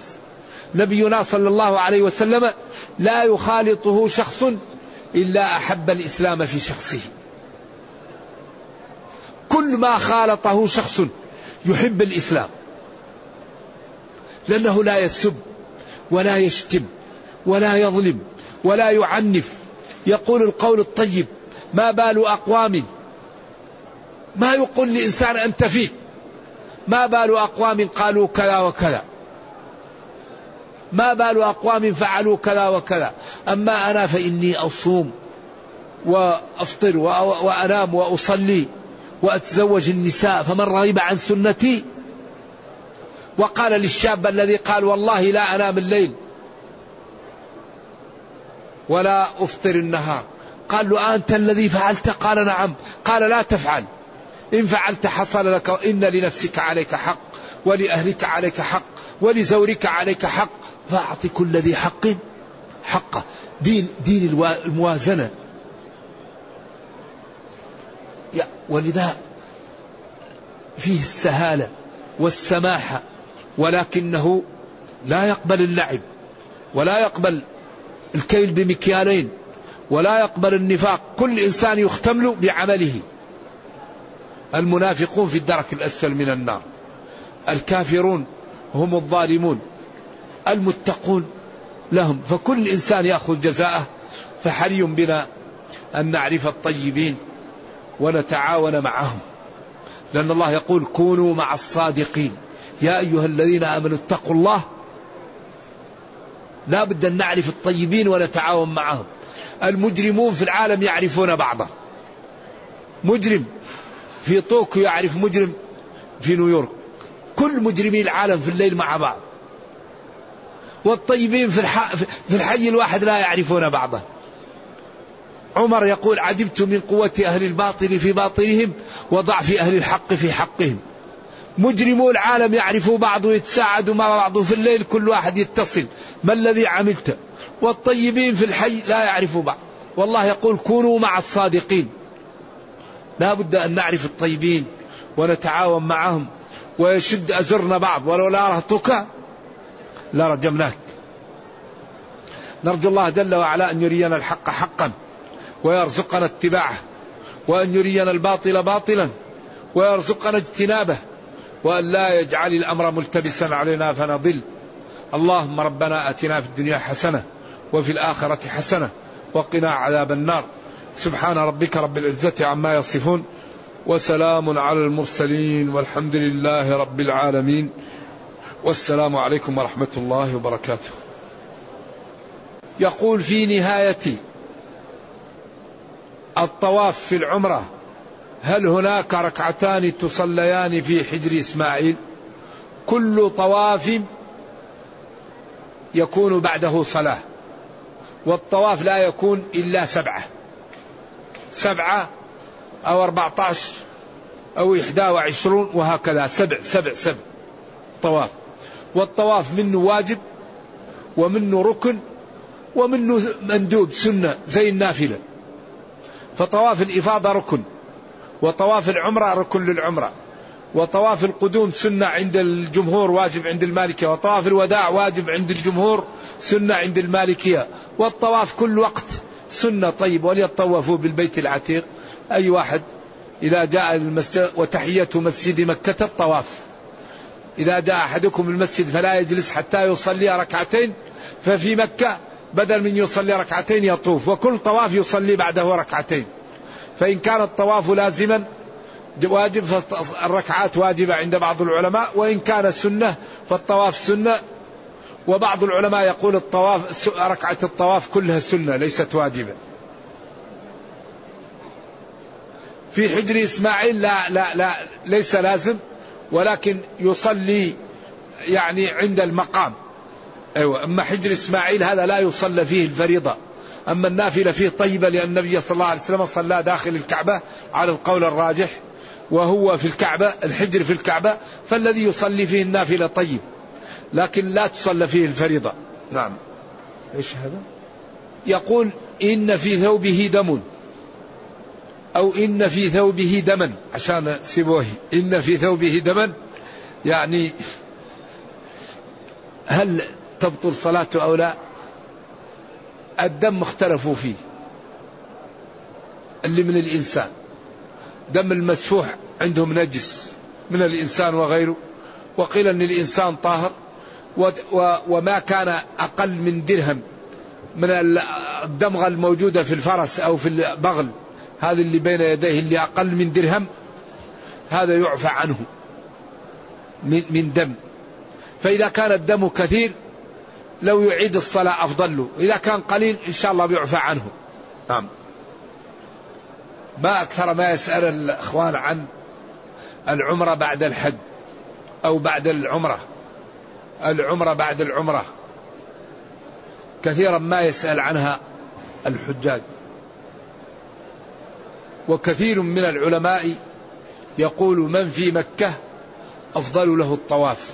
نبينا صلى الله عليه وسلم لا يخالطه شخص إلا أحب الإسلام في شخصه. كل ما خالطه شخص يحب الإسلام. لأنه لا يسب ولا يشتم. ولا يظلم ولا يعنف. يقول القول الطيب ما بال أقوام ما يقول لإنسان أنت فيه؟ ما بال أقوام قالوا كذا وكذا؟ ما بال أقوام فعلوا كذا وكذا؟ أما أنا فإني أصوم وأفطر وأنام وأصلي وأتزوج النساء فمن رغب عن سنتي؟ وقال للشاب الذي قال والله لا أنام الليل ولا أفطر النهار. قال له أنت الذي فعلت؟ قال نعم. قال لا تفعل. إن فعلت حصل لك إن لنفسك عليك حق ولأهلك عليك حق ولزورك عليك حق. فأعط كل ذي حق حقه. دين دين الموازنة. ولذا فيه السهالة والسماحة ولكنه لا يقبل اللعب ولا يقبل الكيل بمكيالين ولا يقبل النفاق. كل إنسان يختمل بعمله. المنافقون في الدرك الأسفل من النار. الكافرون هم الظالمون. المتقون لهم. فكل إنسان يأخذ جزاءه. فحري بنا أن نعرف الطيبين ونتعاون معهم. لأن الله يقول كونوا مع الصادقين. يا أيها الذين آمنوا اتقوا الله لا بد أن نعرف الطيبين ونتعاون معهم. المجرمون في العالم يعرفون بعضه. مجرم في طوكيو يعرف مجرم في نيويورك. كل مجرمي العالم في الليل مع بعض. والطيبين في, الح... في الحي الواحد لا يعرفون بعضه. عمر يقول عجبت من قوة أهل الباطل في باطلهم وضعف أهل الحق في حقهم. مجرمو العالم يعرفوا بعض ويتساعدوا مع بعض في الليل كل واحد يتصل ما الذي عملت؟ والطيبين في الحي لا يعرفوا بعض. والله يقول كونوا مع الصادقين. لا بد أن نعرف الطيبين ونتعاون معهم ويشد أزرنا بعض. ولو لا رهتك لرجمناك. نرجو الله جل وعلا أن يرينا الحق حقا ويرزقنا اتباعه وأن يرينا الباطل باطلا ويرزقنا اجتنابه وأن لا يجعل الأمر ملتبسا علينا فنضل. اللهم ربنا أتنا في الدنيا حسنة وفي الآخرة حسنة وقنا عذاب النار. سبحان ربك رب العزة عما يصفون وسلام على المرسلين والحمد لله رب العالمين. والسلام عليكم ورحمة الله وبركاته. يقول في نهاية الطواف في العمرة هل هناك ركعتان تصليان في حجر إسماعيل؟ كل طواف يكون بعده صلاة والطواف لا يكون إلا سبعة سبعة أو أربعة عشر أو إحدى وعشرون وهكذا سبع سبع سبع طواف والطواف منه واجب ومنه ركن ومنه مندوب سنة زي النافلة فطواف الإفاضة ركن. وطواف العمرة ركن للعمرة. وطواف القدوم سنة عند الجمهور واجب عند المالكية. وطواف الوداع واجب عند الجمهور سنة عند المالكية. والطواف كل وقت سنة طيب وليطوفوا بالبيت العتيق. أي واحد إذا جاء المسجد وتحية مسجد مكة الطواف. إذا جاء أحدكم المسجد فلا يجلس حتى يصلي ركعتين. ففي مكة بدل من يصلي ركعتين يطوف. وكل طواف يصلي بعده ركعتين. فإن كان الطواف لازما واجب فالركعات واجبة عند بعض العلماء وإن كان سنة فالطواف سنة. وبعض العلماء يقول الطواف ركعة الطواف كلها سنة ليست واجبة. في حجر إسماعيل لا لا لا ليس لازم ولكن يصلي يعني عند المقام. أيوة أما حجر إسماعيل هذا لا يصلى فيه الفريضة. أما النافلة فيه طيبة لأن النبي صلى الله عليه وسلم صلى داخل الكعبة على القول الراجح وهو في الكعبة الحجر في الكعبة فالذي يصلي فيه النافلة طيب لكن لا تصلى فيه الفريضة. نعم. إيش هذا؟ يقول إن في ثوبه دم أو إن في ثوبه دما عشان سيبوه. إن في ثوبه دما يعني هل تبطل صلاته أو لا؟ الدم اختلفوا فيه. اللي من الإنسان. دم المسفوح عندهم نجس من الإنسان وغيره. وقيل أن الإنسان طاهر. وما كان أقل من درهم من الدمغة الموجودة في الفرس أو في البغل. هذا اللي بين يديه اللي أقل من درهم. هذا يعفى عنه. من دم. فإذا كان الدم كثير لو يعيد الصلاة أفضل له. إذا كان قليل إن شاء الله بيعفى عنه. نعم. ما أكثر ما يسأل الإخوان عن العمرة بعد الحج أو بعد العمرة. العمرة بعد العمرة. كثيرا ما يسأل عنها الحجاج. وكثير من العلماء يقول من في مكة أفضل له الطواف.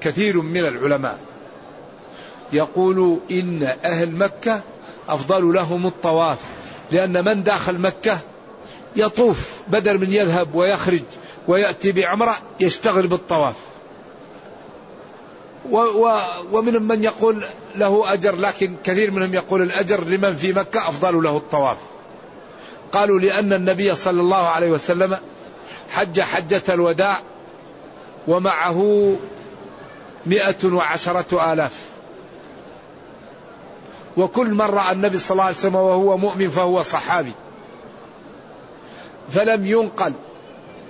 كثير من العلماء. يقول إن أهل مكة أفضل لهم الطواف لأن من داخل مكة يطوف بدل من يذهب ويخرج ويأتي بعمرة يشتغل بالطواف. و و ومنهم من يقول له أجر لكن كثير منهم يقول الأجر لمن في مكة أفضل له الطواف. قالوا لأن النبي صلى الله عليه وسلم حج حجة الوداع ومعه مئة وعشرة آلاف. وكل مرة النبي صلى الله عليه وسلم وهو مؤمن فهو صحابي. فلم ينقل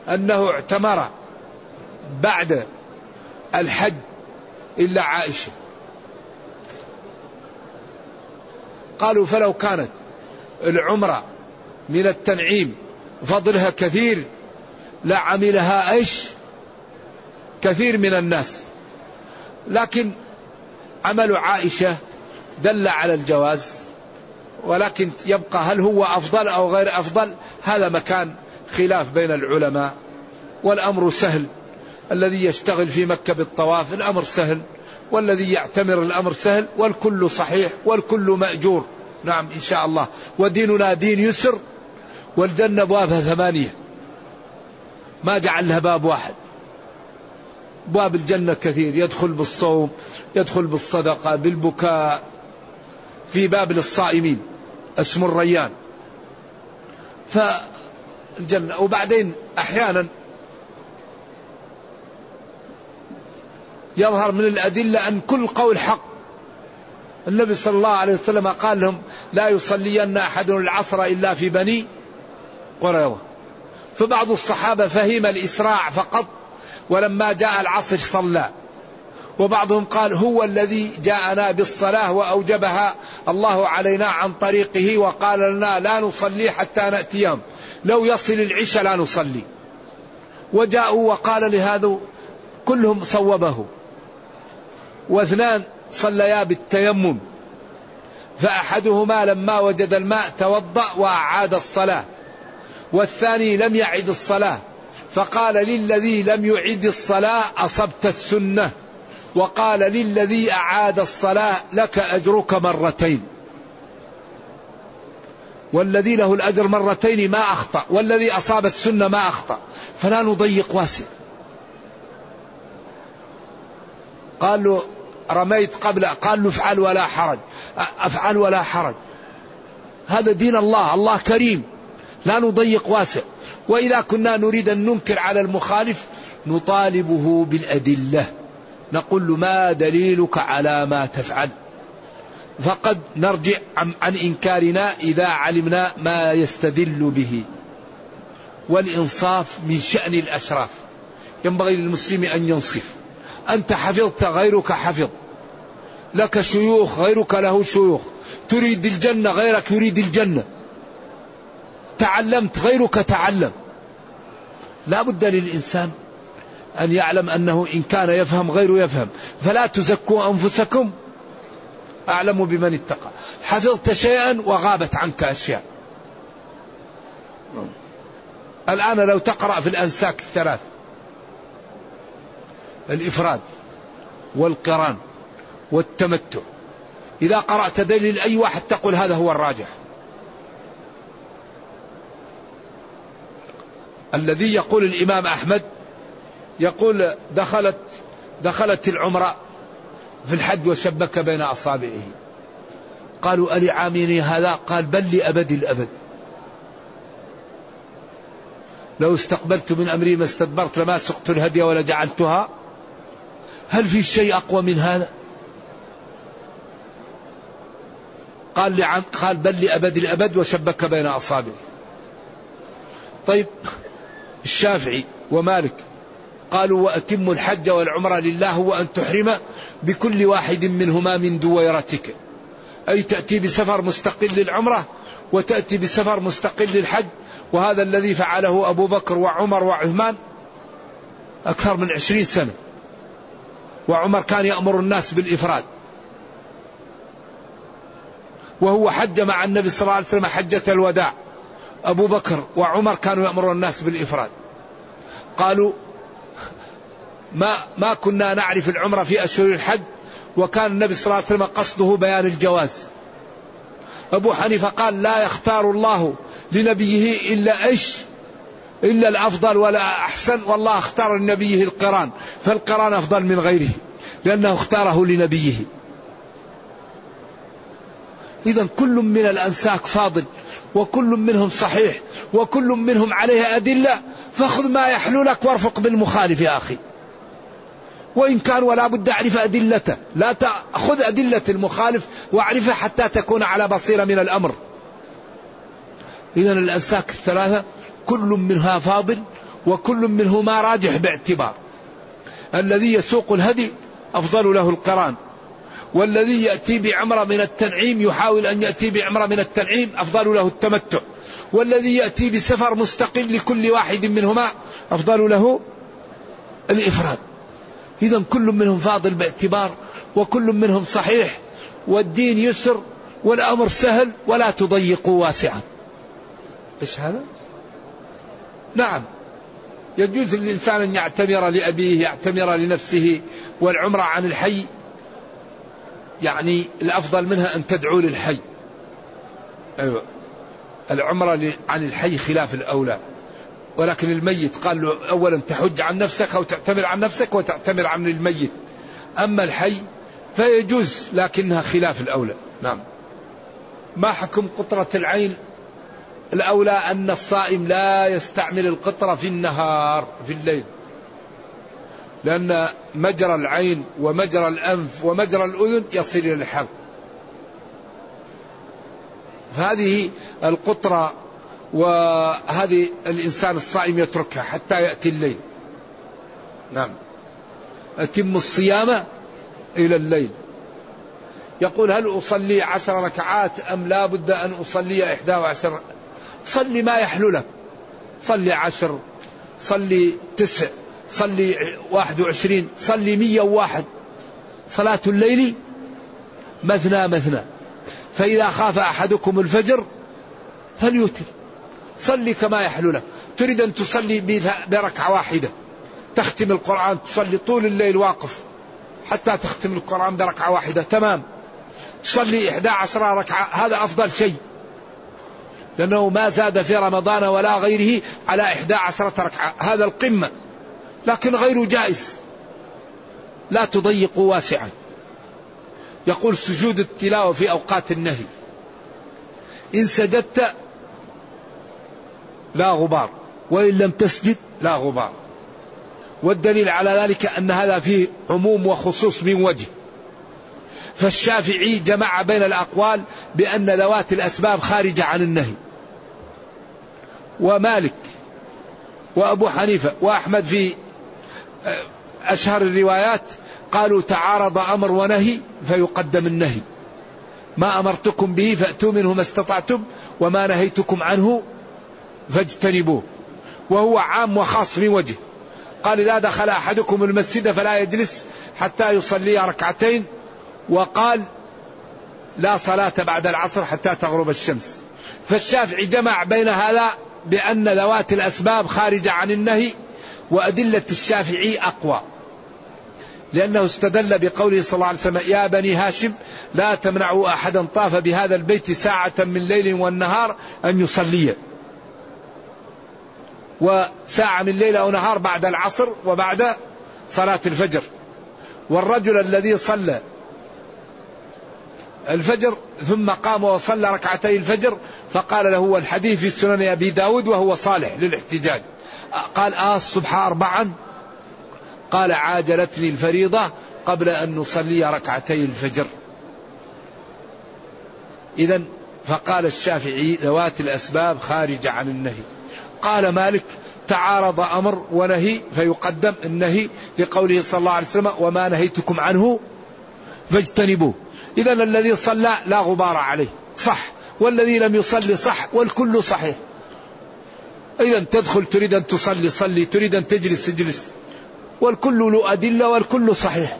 أنه اعتمر بعد الحج إلا عائشة. قالوا فلو كانت العمرة من التنعيم فضلها كثير لعملها إيش؟ كثير من الناس. لكن عمل عائشة دل على الجواز ولكن يبقى هل هو أفضل أو غير أفضل؟ هذا مكان خلاف بين العلماء والأمر سهل. الذي يشتغل في مكة بالطواف الأمر سهل. والذي يعتمر الأمر سهل والكل صحيح والكل مأجور. نعم إن شاء الله. وديننا دين يسر والجنة أبوابها ثمانية. ما جعل لها باب واحد. باب الجنة كثير. يدخل بالصوم يدخل بالصدقة بالبكاء في باب للصائمين اسمه الريان. فالجنة وبعدين أحيانا يظهر من الأدلة أن كل قول حق. النبي صلى الله عليه وسلم قال لهم لا يصلين أحد العصر إلا في بني قريظة. فبعض الصحابة فهم الإسراع فقط ولما جاء العصر صلى. وبعضهم قال هو الذي جاءنا بالصلاة وأوجبها. الله علينا عن طريقه وقال لنا لا نصلي حتى نأتيهم لو يصل العشاء لا نصلي. وجاءوا وقال لهذا كلهم صوبه. واثنان صليا بالتيمم. فأحدهما لما وجد الماء توضأ وأعاد الصلاة. والثاني لم يعد الصلاة. فقال للذي لم يعد الصلاة أصبت السنة. وقال للذي أعاد الصلاة لك أجرك مرتين. والذي له الأجر مرتين ما أخطأ والذي أصاب السنة ما أخطأ. فلا نضيق واسع. قال له رميت قبل قال له افعل ولا حرج. أفعل ولا حرج. هذا دين الله الله كريم. لا نضيق واسع. وإذا كنا نريد أن ننكر على المخالف نطالبه بالأدلة. نقول له ما دليلك على ما تفعل. فقد نرجع عن, إنكارنا إذا علمنا ما يستدل به. والإنصاف من شأن الأشراف. ينبغي للمسلم أن ينصف. أنت حفظت غيرك حفظ. لك شيوخ غيرك له شيوخ. تريد الجنة غيرك يريد الجنة. تعلمت غيرك تعلم. لا بد للإنسان أن يعلم أنه إن كان يفهم غيره يفهم. فلا تزكوا أنفسكم. أعلم بمن اتقى. حفظت شيئا وغابت عنك أشياء. الآن لو تقرأ في الأنساك الثلاث. الإفراد والقران والتمتع. إذا قرأت دليل أي واحد تقول هذا هو الراجح. الذي يقول الإمام أحمد يقول دخلت دخلت العمرة في الحج وشبك بين أصابعه. قالوا ألي عاميني هذا؟ قال بل لأبد الأبد. لو استقبلت من أمري ما استدبرت لما سقت الهدي ولا جعلتها. هل في شيء أقوى من هذا؟ قال لعم قال بل لأبد الأبد وشبك بين أصابعه. طيب الشافعي ومالك قالوا وأتم الحج والعمرة لله وأن تحرم بكل واحد منهما من دويرتك. أي تأتي بسفر مستقل للعمرة وتأتي بسفر مستقل للحج وهذا الذي فعله أبو بكر وعمر وعثمان أكثر من عشرين سنة. وعمر كان يأمر الناس بالإفراد. وهو حج مع النبي صلى الله عليه وسلم حجة الوداع. أبو بكر وعمر كانوا يأمرون الناس بالإفراد. قالوا ما ما كنا نعرف العمرة في أشهر الحج وكان النبي صلى الله عليه وسلم قصده بيان الجواز. أبو حنيفة قال لا يختار الله لنبيه إلا إيش؟ إلا الأفضل ولا أحسن. والله اختار لنبيه القران فالقران أفضل من غيره لأنه اختاره لنبيه. إذا كل من الأنساك فاضل وكل منهم صحيح وكل منهم عليه أدلة فخذ ما يحلو لك وارفق بالمخالف يا أخي. وإن كان ولا بد أعرف أدلته لا تأخذ أدلة المخالف وأعرفها حتى تكون على بصيرة من الأمر. إذا الأنساك الثلاثة كل منها فاضل وكل منهما راجح باعتبار. الذي يسوق الهدي أفضل له القران. والذي يأتي بعمرة من التنعيم يحاول أن يأتي بعمرة من التنعيم أفضل له التمتع. والذي يأتي بسفر مستقل لكل واحد منهما أفضل له الإفراد. إذا كل منهم فاضل باعتبار وكل منهم صحيح والدين يسر والأمر سهل ولا تضيقوا واسعا. إيش هذا؟ نعم. يجوز للإنسان أن يعتمر لأبيه يعتمر لنفسه والعمرة عن الحي. يعني الأفضل منها أن تدعو للحي. أيوة. العمرة عن الحي خلاف الأولى. ولكن الميت قال له أولا تحج عن نفسك أو تعتمر عن نفسك وتعتمر عن الميت. أما الحي فيجوز لكنها خلاف الأولى. نعم. ما حكم قطرة العين؟ الأولى أن الصائم لا يستعمل القطرة في النهار في الليل. لأن مجرى العين ومجرى الأنف ومجرى الأذن يصل إلى الحلق. فهذه القطرة وهذه الإنسان الصائم يتركها حتى يأتي الليل. نعم. أتم الصيام إلى الليل. يقول هل أصلي عشر ركعات أم لا بد أن أصلي إحدى وعشر؟ صلي ما يحلو لك. صلي عشر صلي تسع صلي واحد وعشرين صلي مية وواحد. صلاة الليل مثنى مثنى. فإذا خاف أحدكم الفجر فليوتر. صلي كما يحلو لك. تريد أن تصلي بركعة واحدة. تختم القرآن تصلي طول الليل واقف. حتى تختم القرآن بركعة واحدة. تمام. تصلي إحدى عشر ركعة. هذا أفضل شيء. لأنه ما زاد في رمضان ولا غيره على إحدى عشرة ركعة. هذا القمة. لكن غير جائز. لا تضيقوا واسعا. يقول سجود التلاوة في أوقات النهي. إن سجدت لا غبار. وإن لم تسجد لا غبار. والدليل على ذلك أن هذا فيه عموم وخصوص من وجه. فالشافعي جمع بين الأقوال بأن ذوات الأسباب خارجة عن النهي. ومالك وأبو حنيفة وأحمد في أشهر الروايات قالوا تعارض أمر ونهي فيقدم النهي. ما أمرتكم به فأتوا منه ما استطعتم وما نهيتكم عنه فاجتنبوه. وهو عام وخاص من وجه قال إذا دخل أحدكم المسجد فلا يجلس حتى يصلي ركعتين. وقال لا صلاة بعد العصر حتى تغرب الشمس. فالشافعي جمع بين هذا بأن ذوات الأسباب خارجة عن النهي وأدلة الشافعي أقوى. لأنه استدل بقوله صلى الله عليه وسلم يا بني هاشم لا تمنعوا أحدا طاف بهذا البيت ساعة من ليل والنهار أن يصلي. وساعة من ليل أو نهار بعد العصر وبعد صلاة الفجر. والرجل الذي صلى الفجر ثم قام وصلى ركعتي الفجر فقال له هو الحديث في سنن أبي داود وهو صالح للاحتجاج. قال آه الصبح أربعا. قال عاجلتني الفريضة قبل أن نصلي ركعتي الفجر. إذا فقال الشافعي ذوات الأسباب خارجة عن النهي. قال مالك تعارض أمر ونهي فيقدم النهي لقوله صلى الله عليه وسلم وما نهيتكم عنه فاجتنبوه. إذا الذي صلى لا غبار عليه صح. والذي لم يصلي صح والكل صحيح. إذا تدخل تريد أن تصلي صلي. تريد أن تجلس تجلس والكل له أدلة والكل صحيح.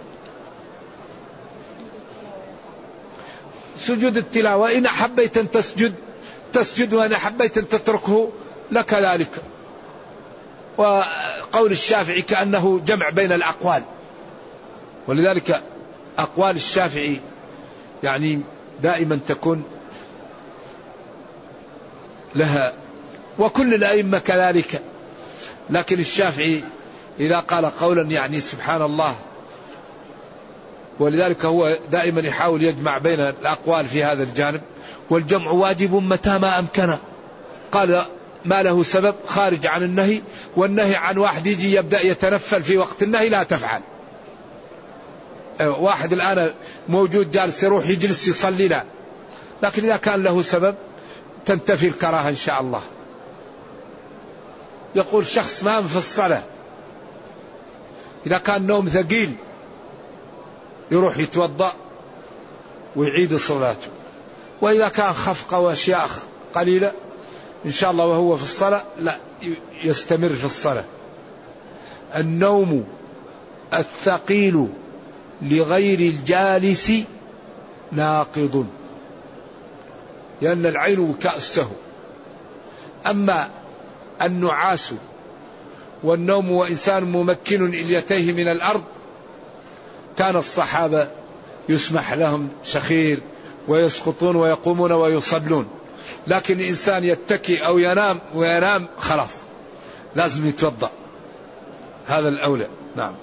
سجود التلاوة إن أحبيت أن تسجد تسجد وإن أحبيت أن تتركه لك ذلك قول الشافعي كأنه جمع بين الأقوال. ولذلك أقوال الشافعي يعني دائما تكون لها وكل الأئمة كذلك. لكن الشافعي إذا قال قولا يعني سبحان الله ولذلك هو دائما يحاول يجمع بين الأقوال في هذا الجانب. والجمع واجب متى ما أمكن. قال ما له سبب خارج عن النهي والنهي عن واحد يجي يبدأ يتنفل في وقت النهي لا تفعل. واحد الآن موجود جالس يروح يجلس يصلي لا. لكن إذا كان له سبب تنتفي الكراهة إن شاء الله. يقول شخص نام في الصلاة. إذا كان نوم ثقيل يروح يتوضأ ويعيد صلاته. وإذا كان خفقة وأشياء قليلة إن شاء الله وهو في الصلاة لا يستمر في الصلاة. النوم الثقيل لغير الجالس ناقض لأن العين السهو أما النعاس والنوم وإنسان ممكن إليتيه من الأرض كان الصحابة يسمح لهم شخير ويسقطون ويقومون ويصلون. لكن الإنسان يتكي أو ينام وينام خلاص لازم يتوضأ. هذا الأولى. نعم.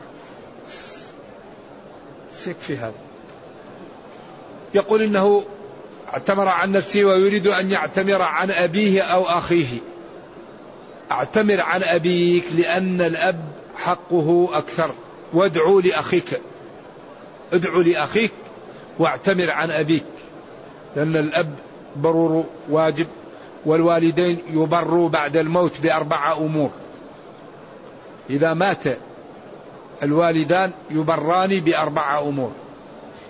يكفي هذا. يقول إنه اعتمر عن نفسه ويريد أن يعتمر عن أبيه أو أخيه. اعتمر عن أبيك لأن الأب حقه أكثر. وادعوا لأخيك. ادعوا لأخيك واعتمر عن أبيك. لأن الأب برور واجب والوالدين يبروا بعد الموت بأربعة أمور. إذا مات الوالدان يبران بأربعة أمور.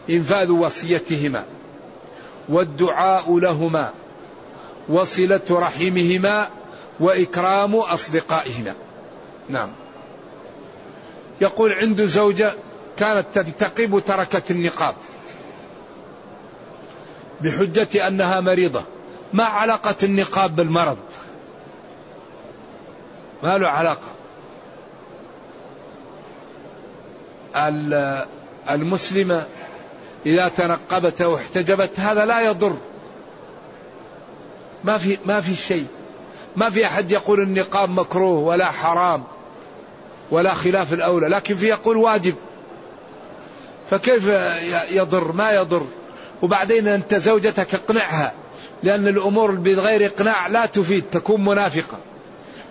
إنفاذ وصيتهما والدعاء لهما وصلة رحمهما وإكرام أصدقائهما. نعم. يقول عنده زوجة كانت تنتقب تركت النقاب. بحجة أنها مريضة. ما علاقة النقاب بالمرض. ما له علاقة. المسلمة إذا تنقبت أو احتجبت هذا لا يضر. ما في ما في شيء. ما في أحد يقول النقاب مكروه ولا حرام ولا خلاف الأولى لكن في يقول واجب. فكيف يضر؟ ما يضر؟ وبعدين أنت زوجتك اقنعها لأن الأمور بغير إقناع لا تفيد تكون منافقة.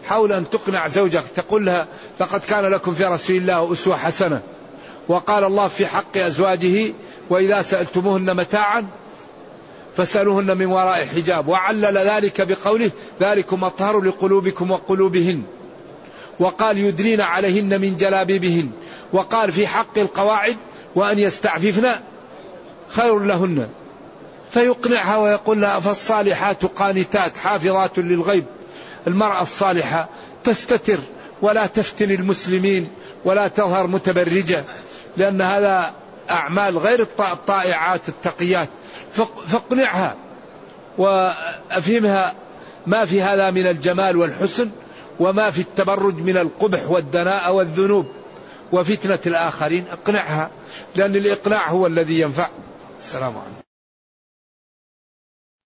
حاول أن تقنع زوجك تقول لها لقد كان لكم في رسول الله أسوة حسنة وقال الله في حق أزواجه وإذا سألتموهن متاعا فاسألوهن من وراء حجاب وعلل ذلك بقوله ذلكم أطهر لقلوبكم وقلوبهن وقال يدنين عليهن من جلابيبهن وقال في حق القواعد وأن يستعففن خير لهن. فيقنعها ويقول لها فالصالحات قانتات حافظات للغيب. المرأة الصالحة تستتر ولا تفتن المسلمين ولا تظهر متبرجة لأن هذا أعمال غير الطائعات التقيات. فاقنعها. وأفهمها ما في هذا من الجمال والحسن وما في التبرج من القبح والدناء والذنوب. وفتنة الآخرين اقنعها لأن الإقناع هو الذي ينفع. السلام عليكم.